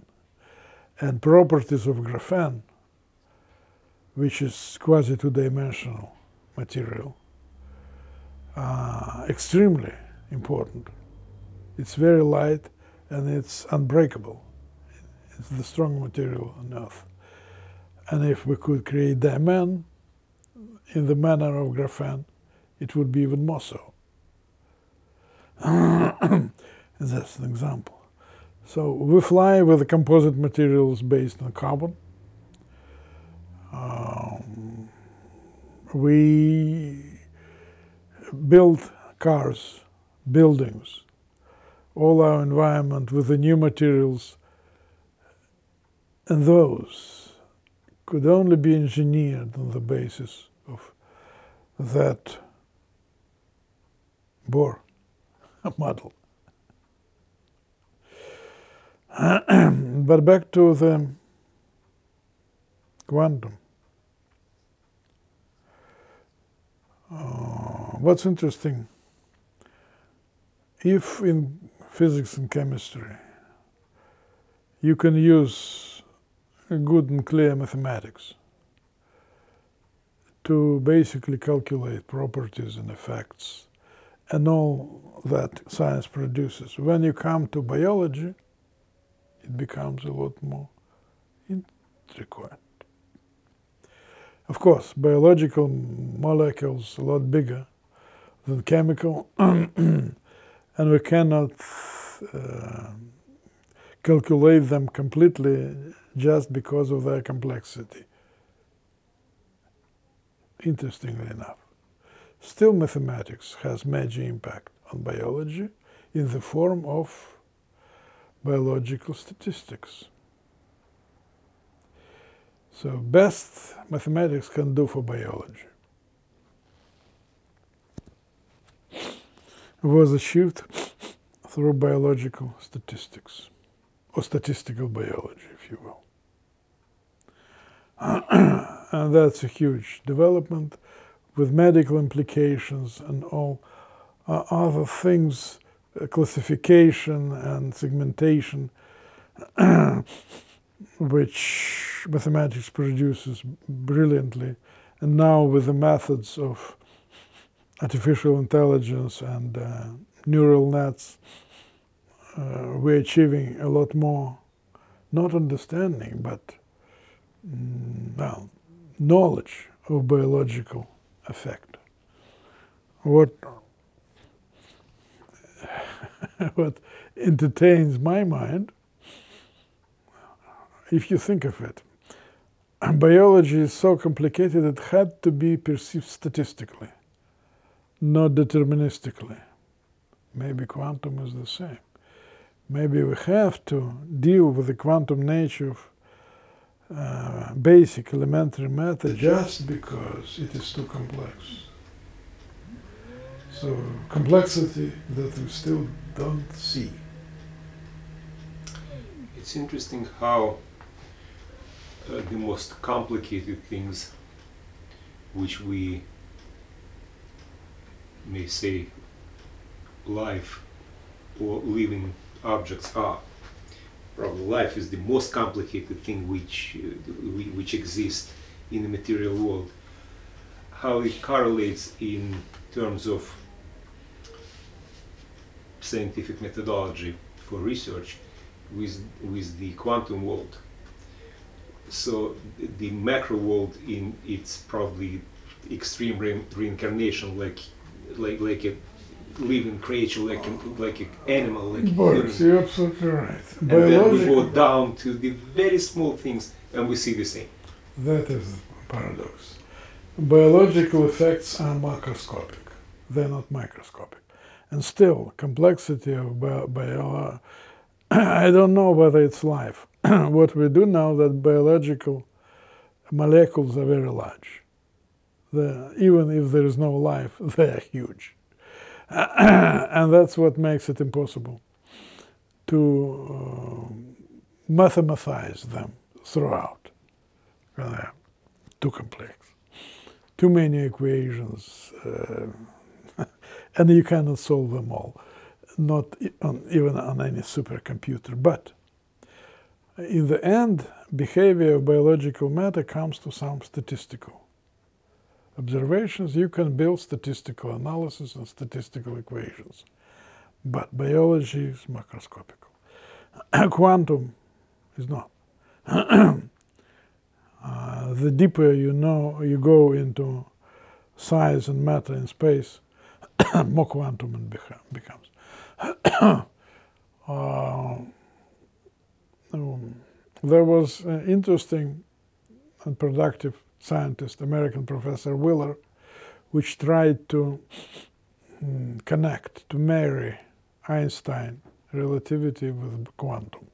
And properties of graphene, which is quasi two dimensional material, are extremely important. It's very light and it's unbreakable. It's the strong material on Earth. And if we could create diamond in the manner of graphene, it would be even more so. [COUGHS] that's an example. So we fly with composite materials based on carbon. Um, we build cars, buildings, all our environment with the new materials, and those could only be engineered on the basis of that Bohr [LAUGHS] model. [CLEARS THROAT] but back to the quantum. Uh, what's interesting, if in physics and chemistry you can use good and clear mathematics to basically calculate properties and effects and all that science produces. When you come to biology, it becomes a lot more intricate. Of course, biological molecules a lot bigger than chemical, [CLEARS THROAT] and we cannot uh, calculate them completely just because of their complexity. Interestingly enough. Still, mathematics has major impact on biology in the form of biological statistics. So, best mathematics can do for biology was achieved through biological statistics, or statistical biology, if you will. [CLEARS THROAT] and that's a huge development with medical implications and all uh, other things, uh, classification and segmentation, [CLEARS THROAT] which mathematics produces brilliantly. And now, with the methods of artificial intelligence and uh, neural nets, uh, we're achieving a lot more, not understanding, but mm, well, knowledge of biological effect. What [LAUGHS] what entertains my mind, if you think of it, [CLEARS THROAT] biology is so complicated it had to be perceived statistically, not deterministically. Maybe quantum is the same. Maybe we have to deal with the quantum nature of uh, basic elementary matter just because it is too complex. So, complexity that we still don't see.
It's interesting how uh, the most complicated things, which we may say life or living objects are, probably life is the most complicated thing which uh, which exists in the material world. How it correlates in terms of scientific methodology for research with with the quantum world. So the macro world in its probably extreme re- reincarnation, like like like a living creature, like a, like an animal, like
Boris, you're absolutely right.
and then we go down to the very small things, and we see the same.
that is the paradox. Biological effects are macroscopic, they're not microscopic. And still, complexity of bio, bio uh, [COUGHS] I don't know whether it's life. [COUGHS] what we do know that biological molecules are very large. The, even if there is no life, [LAUGHS] they are huge. [CLEARS THROAT] and that's what makes it impossible to uh, mathematize them throughout. They're too complex, too many equations, uh, [LAUGHS] and you cannot solve them all. not on, even on any supercomputer. But in the end, behavior of biological matter comes to some statistical observations. You can build statistical analysis and statistical equations, but biology is macroscopical. [CLEARS THROAT] Quantum is not. [CLEARS THROAT] uh, the deeper you know, you go into size and matter in space, [CLEARS THROAT] more quantum it becomes. uh, um, there was an interesting and productive scientist, American professor Wheeler, which tried to mm, connect, to marry Einstein relativity with quantum.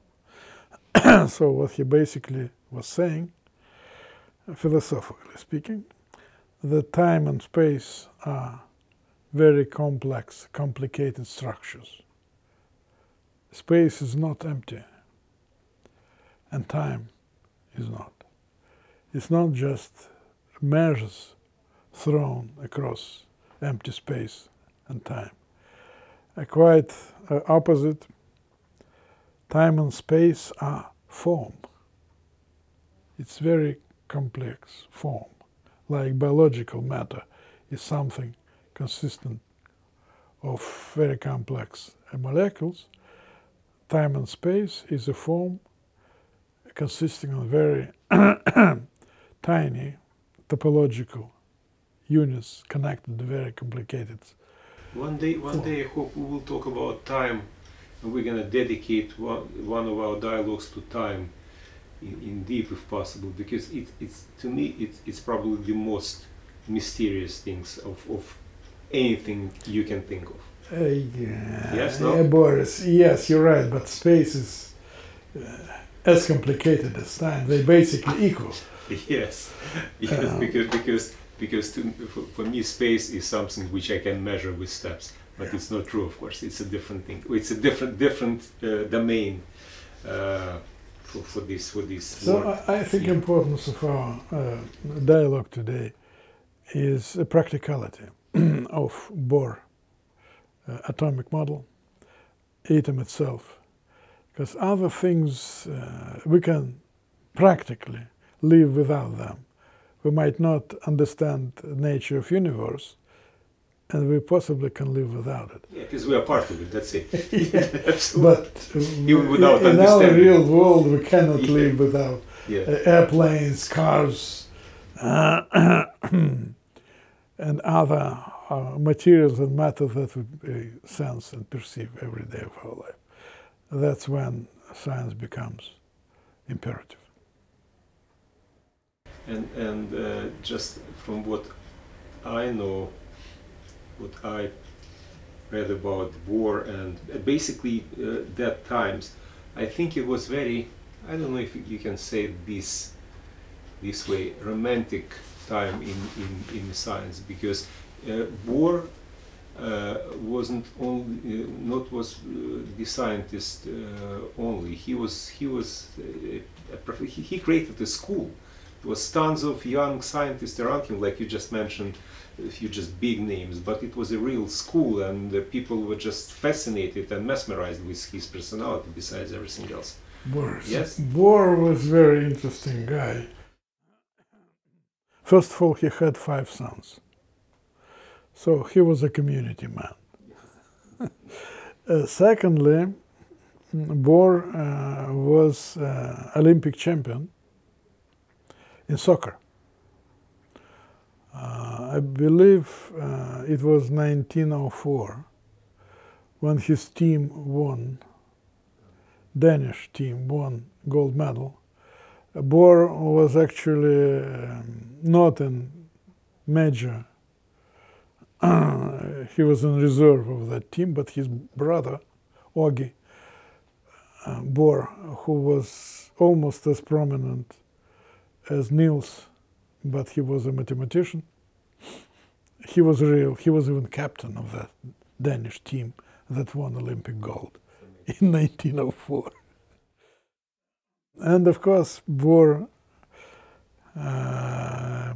[COUGHS] so what he basically was saying, philosophically speaking, that time and space are very complex, complicated structures. Space is not empty, and time is not. It's not just measures thrown across empty space and time. A quite uh, opposite, time and space are form. It's very complex form, like biological matter is something consistent of very complex molecules. Time and space is a form consisting of very tiny topological units connected to very complicated.
One day, one day, I hope we will talk about time, and we're gonna dedicate one, one of our dialogues to time, in, in deep if possible, because it, it's to me it's, it's probably the most mysterious things of, of anything you can think of.
Uh, yeah,
Yes, no?
yeah, Boris. Yes, you're right, but space is uh, as complicated as time. They're basically equal. [LAUGHS]
Yes, yes,
Uh,
because because because to, for, for me space is something which I can measure with steps, but it's not true. Of course, it's a different thing. It's a different different uh, domain uh, for, for this for this
So
work.
I, I think
Yeah.
importance of our uh, dialogue today is a practicality [CLEARS THROAT] of Bohr uh, atomic model, atom itself, because other things uh, we can practically live without them. We might not understand the nature of universe, and we possibly can live without it.
Yeah, because we are part of it. That's it. [LAUGHS]
Yeah. [LAUGHS]
Absolutely.
But uh,
Even without
in our real world, we cannot
Yeah.
live without
yeah.
uh, airplanes, cars, uh, [CLEARS THROAT] and other uh, materials and matter that we uh, sense and perceive every day of our life. That's when science becomes imperative.
And and uh, just from what I know, what I read about Bohr and uh, basically uh, that times, I think it was very I don't know if you can say this this way romantic time in in, in science because uh, Bohr uh, wasn't only uh, not was uh, the scientist uh, only. He was he was he, he created a school was tons of young scientists around him, like you just mentioned, a few just big names, but it was a real school, and uh, people were just fascinated and mesmerized with his personality. Besides everything else,
Bohr,
Yes.
Bohr was very interesting guy. First of all, he had five sons, so he was a community man. [LAUGHS] Uh, secondly, Bohr uh, was uh, Olympic champion in soccer. Uh, I believe uh, it was 1904 when his team won, Danish team won gold medal. Bohr was actually um, not in major. [CLEARS THROAT] he was in reserve of that team, but his brother, Augie uh, Bohr, who was almost as prominent as Niels, but he was a mathematician. He was real. He was even captain of that Danish team that won Olympic gold in [LAUGHS] 1904. And of course, Bohr, uh,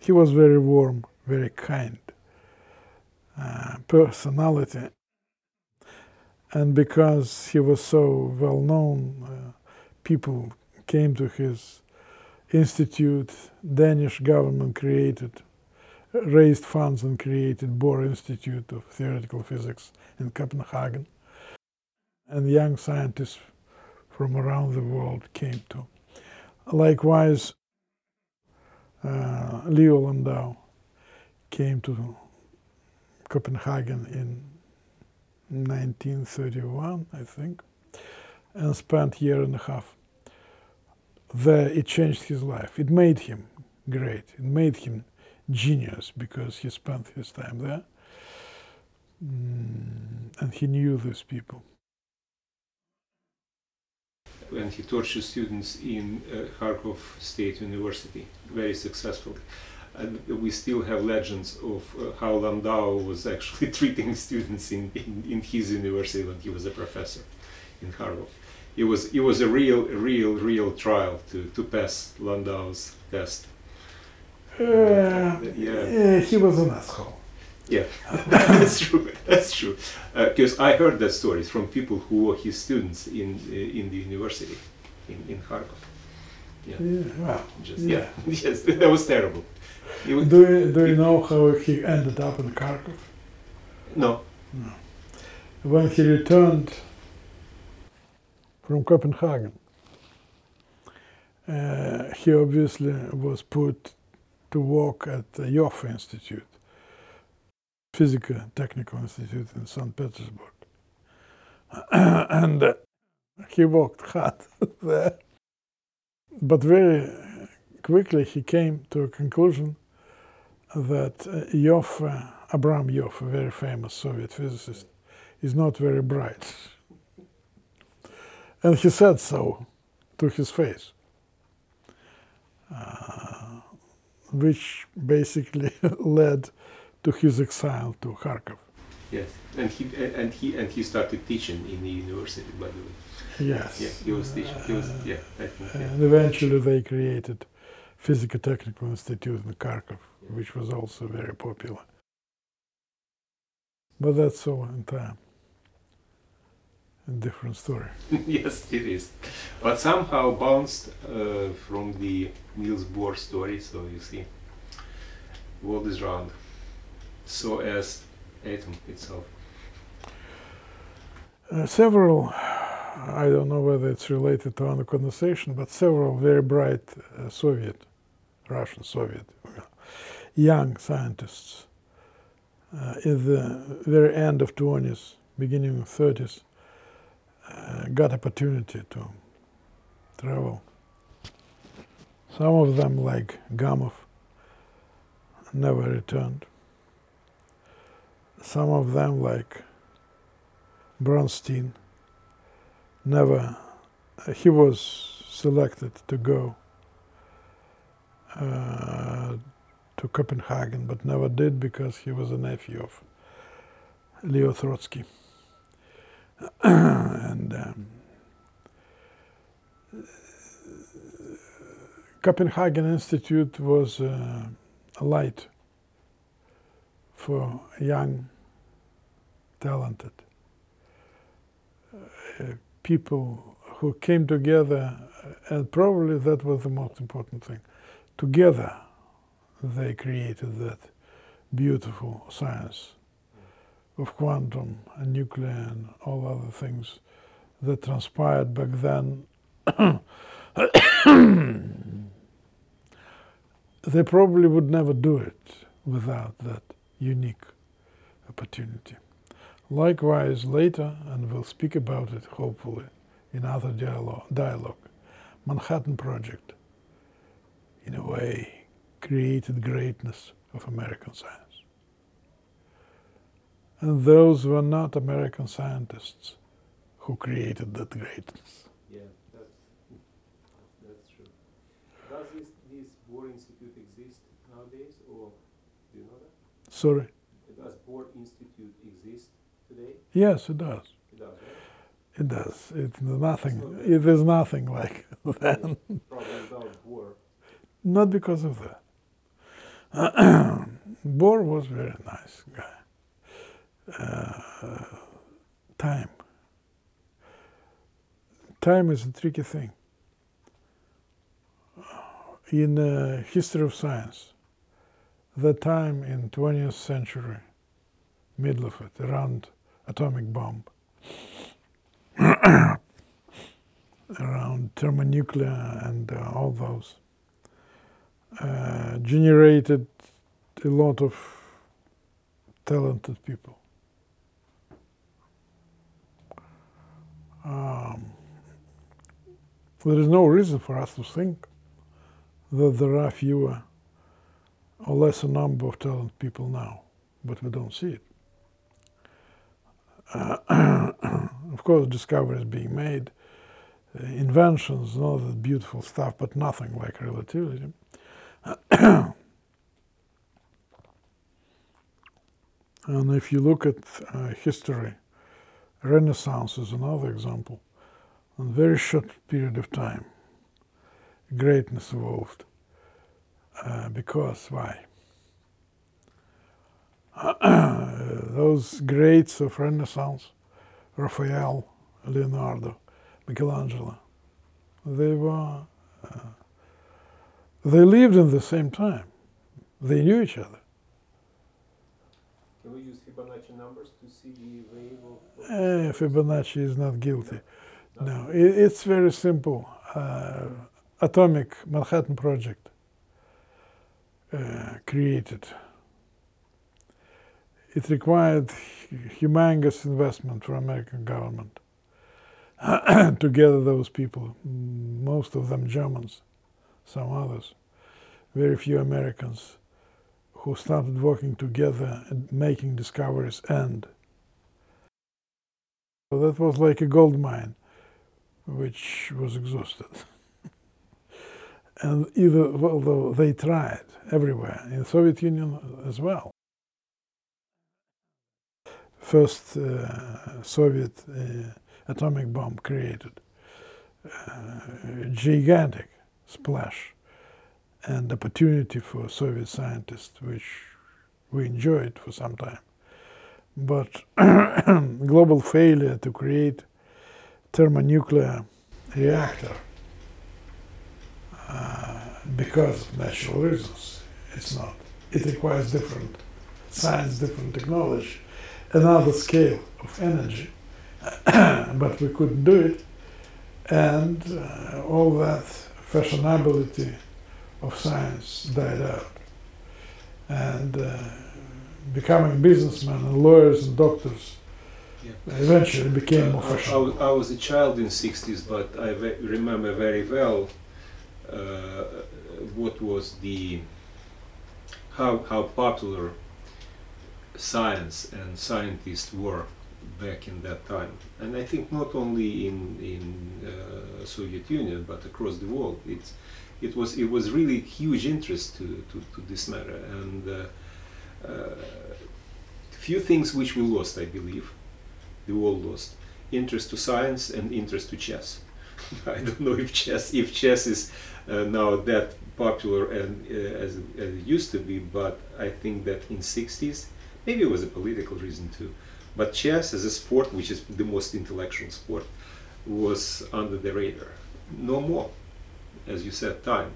he was very warm, very kind uh, personality. And because he was so well known, uh, people came to his institute. Danish government created, raised funds and created Bohr Institute of Theoretical Physics in Copenhagen. And young scientists from around the world came to. Likewise, uh, Leo Landau came to Copenhagen in 1931, I think, and spent year and a half there. It changed his life. It made him great. It made him genius because he spent his time there mm, and he knew these people.
And he taught students in uh, Kharkov State University very successfully and we still have legends of uh, how Landau was actually [LAUGHS] treating students in, in, in, his university when he was a professor in Harvard. It was it was a real real real trial to, to pass Landau's test.
Uh, yeah. he was an asshole.
Yeah, [LAUGHS] that's true. That's true. Because uh, I heard that stories from people who were his students in uh, in the university in in Kharkov.
Yeah. yeah. Well,
Just, yeah. yeah. [LAUGHS] yes, that was terrible.
You, do you, do you know how he ended up in Kharkov?
No.
no. When he returned from Copenhagen, uh, he obviously was put to work at the Ioffe Institute, Physical Technical Institute in St. Petersburg. [CLEARS THROAT] and uh, he worked hard [LAUGHS] there. But very quickly he came to a conclusion that uh, Abram Ioffe, a very famous Soviet physicist, is not very bright. And he said so to his face, uh, which basically [LAUGHS] led to his exile to Kharkov.
Yes, and he and he and he started teaching in the university, by the way.
Yes.
Yeah, he was teaching. He was yeah, I think. Yeah.
And eventually they created Physico-Technical Institute in Kharkov, which was also very popular. But that's all in time. A different story. [LAUGHS]
yes, it is. But somehow bounced uh, from the Niels Bohr story, so you see, world is round. So as atom itself.
Uh, several, I don't know whether it's related to our conversation, but several very bright uh, Soviet Russian, Soviet, young scientists uh, in the very end of 20s, beginning of 30s, uh, got opportunity to travel. Some of them, like Gamov, never returned. Some of them, like Bronstein, never, uh, he was selected to go uh, to Copenhagen, but never did because he was a nephew of Leo Trotsky. [CLEARS THROAT] and um, Copenhagen Institute was uh, a light for young, talented uh, people who came together, and probably that was the most important thing. Together they created that beautiful science of quantum and nuclear and all other things that transpired back then. [COUGHS] they probably would never do it without that unique opportunity. Likewise, later, and we'll speak about it hopefully in other dialogue, dialogue Manhattan Project in a way, created greatness of American science. And those were not American scientists who created that greatness.
Yeah, that's, that's true. Does this, this Bohr Institute exist nowadays, or do you know that?
Sorry?
Does Bohr Institute exist today?
Yes, it does.
It does, right?
It does. It's nothing. It is nothing like [LAUGHS]
then. Probably without Bohr
not because of that. [CLEARS THROAT] Bohr was a very nice guy. Uh, time time is a tricky thing. In uh, history of science, the time in 20th century, middle of it, around atomic bomb, [COUGHS] around thermonuclear and uh, all those, uh, generated a lot of talented people. Um, there is no reason for us to think that there are fewer or lesser number of talented people now, but we don't see it. Uh, [CLEARS THROAT] of course, discoveries being made, uh, inventions, all that beautiful stuff, but nothing like relativity. [CLEARS THROAT] and if you look at uh, history, Renaissance is another example. In a very short period of time, greatness evolved. Uh, because why? [CLEARS THROAT] Those greats of Renaissance, Raphael, Leonardo, Michelangelo, they were, uh, they lived in the same time. They knew each other.
Can we use Fibonacci numbers
Eh, Fibonacci is not guilty. No, it, it's very simple. Uh, atomic Manhattan Project uh, created. It required humongous investment from American government [CLEARS THROAT] to gather those people, most of them Germans, some others, very few Americans who started working together and making discoveries and so that was like a gold mine which was exhausted [LAUGHS] and either although they tried everywhere in soviet union as well first uh, soviet uh, atomic bomb created uh, gigantic splash and opportunity for Soviet scientists, which we enjoyed for some time. But [CLEARS THROAT] global failure to create thermonuclear reactor uh, because of natural reasons. It's not. It requires different science, different technology, another scale of energy. [CLEARS THROAT] but we couldn't do it, and uh, all that fashionability of science died out. And uh, becoming businessmen and lawyers and doctors
Yeah.
eventually became
Uh,
more
I, I was, a child in 60s, but I ve- remember very well uh, what was the how how popular science and scientists were back in that time, and I think not only in in uh, Soviet Union but across the world. It's it was it was really huge interest to to, to this matter, and uh, few things which we lost, I believe the world lost interest to science and interest to chess. [LAUGHS] I don't know if chess if chess is uh, now that popular and uh, as, as it used to be, but I think that in 60s maybe it was a political reason too. But chess as a sport, which is the most intellectual sport, was under the radar. No more, as you said, time.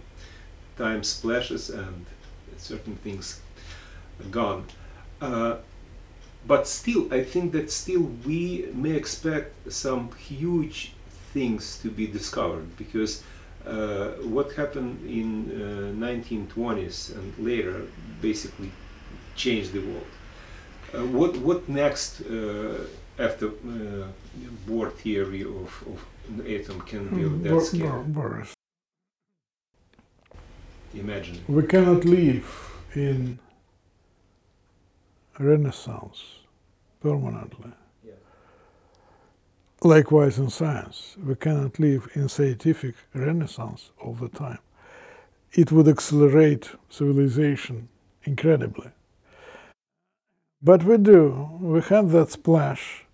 Time splashes and certain things gone. Uh, but still i think that still we may expect some huge things to be discovered because uh, what happened in uh, 1920s and later basically changed the world. Uh, what what next uh, after uh, Bohr theory of, of atom can be of that
Bor-
scale? imagine.
We cannot live in Renaissance permanently.
Yeah.
Likewise, in science, we cannot live in scientific renaissance all the time. It would accelerate civilization incredibly. But we do. We had that splash.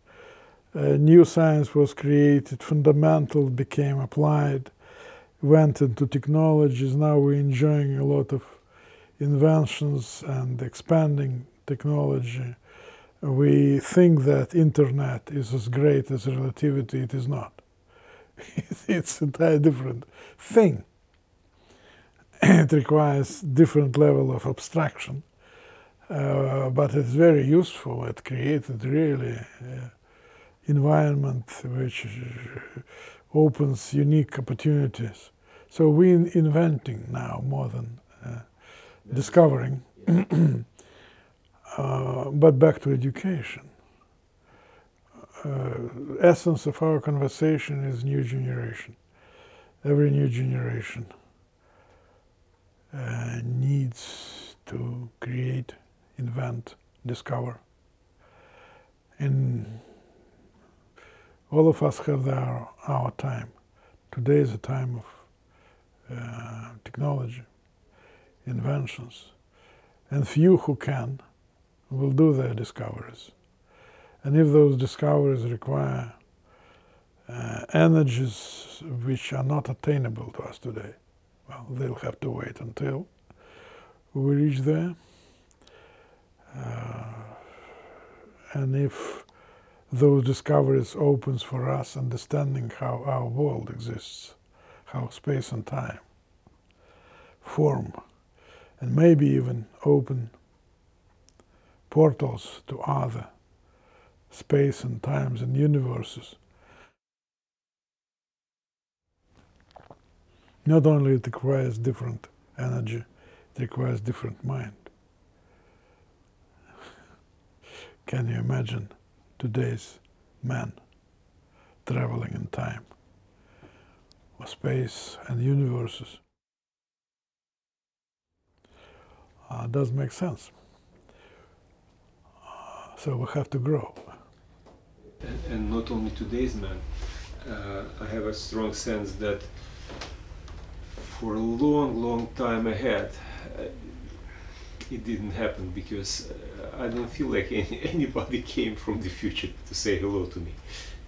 Uh, new science was created, fundamental became applied, went into technologies. Now we're enjoying a lot of inventions and expanding technology we think that internet is as great as relativity it is not [LAUGHS] it's an entirely different thing. it requires different level of abstraction, uh, but it's very useful. It created really uh, environment which opens unique opportunities. So we're inventing now more than uh, discovering. [CLEARS THROAT] uh, but back to education. Uh, essence of our conversation is new generation. Every new generation uh, needs to create, invent, discover. And all of us have our, our time. Today is a time of uh, technology, inventions, and few who can will do their discoveries. And if those discoveries require uh, energies which are not attainable to us today, well, they'll have to wait until we reach there. Uh, and if those discoveries opens for us understanding how our world exists, how space and time form, and maybe even open portals to other space and times and universes. Not only it requires different energy, it requires different mind. [LAUGHS] Can you imagine today's man traveling in time or space and universes? Uh, does make sense. So we have to grow
and, and not only today's man. Uh, I have a strong sense that for a long, long time ahead, uh, it didn't happen because uh, I don't feel like [LAUGHS] any, anybody came from the future to say hello to me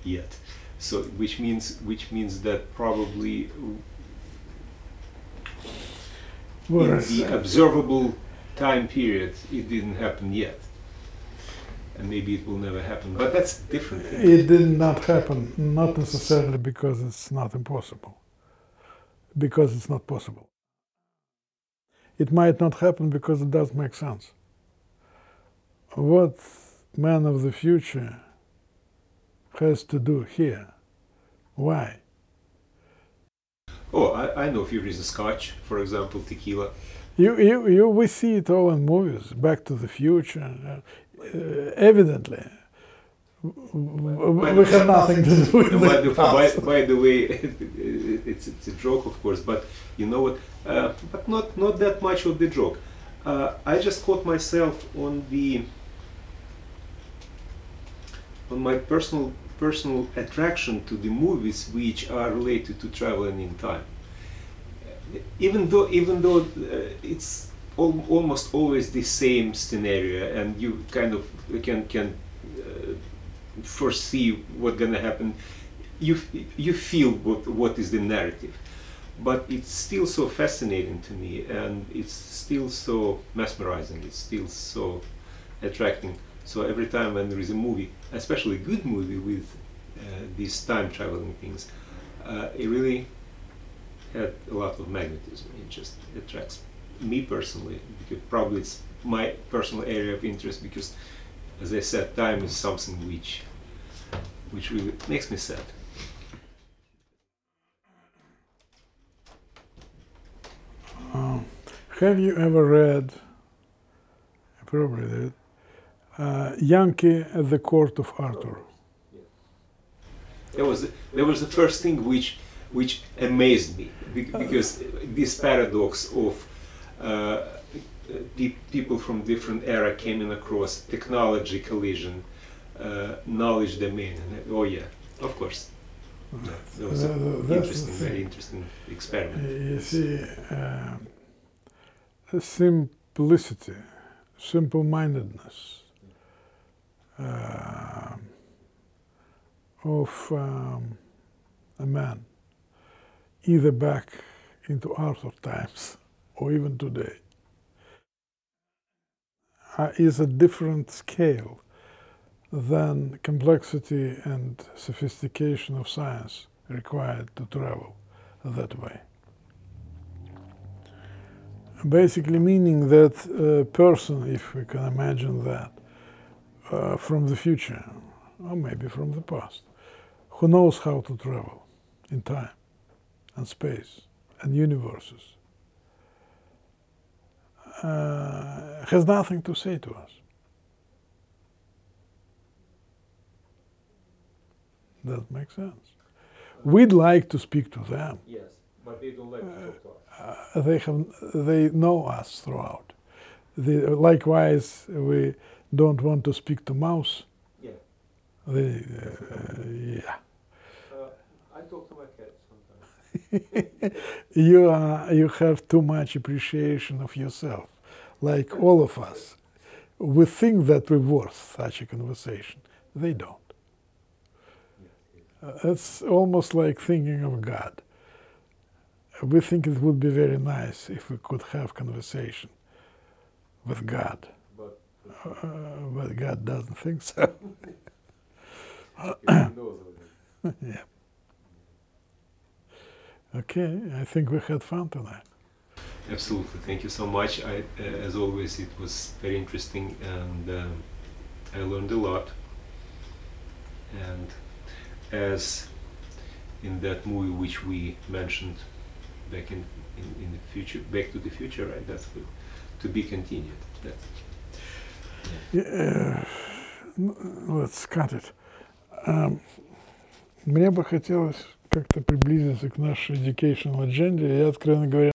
yet. So, which means, which means that probably in the observable time period, it didn't happen yet and maybe it will never happen. But that's different.
It did not happen, not necessarily because it's not impossible, because it's not possible. It might not happen because it does make sense. What man of the future has to do here? Why?
Oh, I, I know a few reasons. Scotch, for example, tequila.
You, you, you, we see it all in movies. Back to the Future. Uh, Uh, evidently we have nothing to do with by, the,
by, by, the way, [LAUGHS] it's, it's a joke, of course, but you know what? Uh, but not not that much of the joke. Uh, I just caught myself on the on my personal personal attraction to the movies which are related to traveling in time. Even though even though uh, it's al almost always the same scenario, and you kind of can can uh, foresee what's gonna happen. You you feel what what is the narrative, but it's still so fascinating to me, and it's still so mesmerizing. It's still so attracting. So every time when there is a movie, especially a good movie with uh, these time traveling things, uh, it really had a lot of magnetism. It just attracts me me personally, because probably it's my personal area of interest because, as I said, time is something which, which really makes me sad.
Um, have you ever read, probably did, uh, Yankee at the Court of Arthur?
That was that was the first thing which which amazed me because this paradox of people from different era came in across technology collision, uh, knowledge domain. Oh yeah, of course. That was an interesting, very interesting experiment.
You see, uh, simplicity, simple-mindedness uh, of um, a man, either back into Arthur times [LAUGHS] or even today, is a different scale than complexity and sophistication of science required to travel that way. Basically, meaning that a person, if we can imagine that, uh, from the future, or maybe from the past, who knows how to travel in time and space and universes, uh, has nothing to say to us. That makes sense. We'd like to speak to them.
Yes, but they don't like to talk to us.
Uh, they have they know us throughout. They, likewise, we don't want to speak to mouse.
Yeah.
They, uh, yeah.
Uh, I talk to my cat sometimes. [LAUGHS]
You are you have too much appreciation of yourself, like all of us. We think that we're worth such a conversation. They don't. Uh, It's almost like thinking of God. We think it would be very nice if we could have conversation with God,
But
uh, but God doesn't think so.
he knows already. [LAUGHS]
yeah. Okay, I think we had fun tonight.
Absolutely, thank you so much. I, uh, as always, it was very interesting, and um, I learned a lot. And as in that movie which we mentioned back in, in, in the future, Back to the Future, right? That's good. To be continued. That's
Yeah, ну, let's cut it. Um, мне бы хотелось как-то приблизиться к нашей educational agenda. Я, откровенно говоря,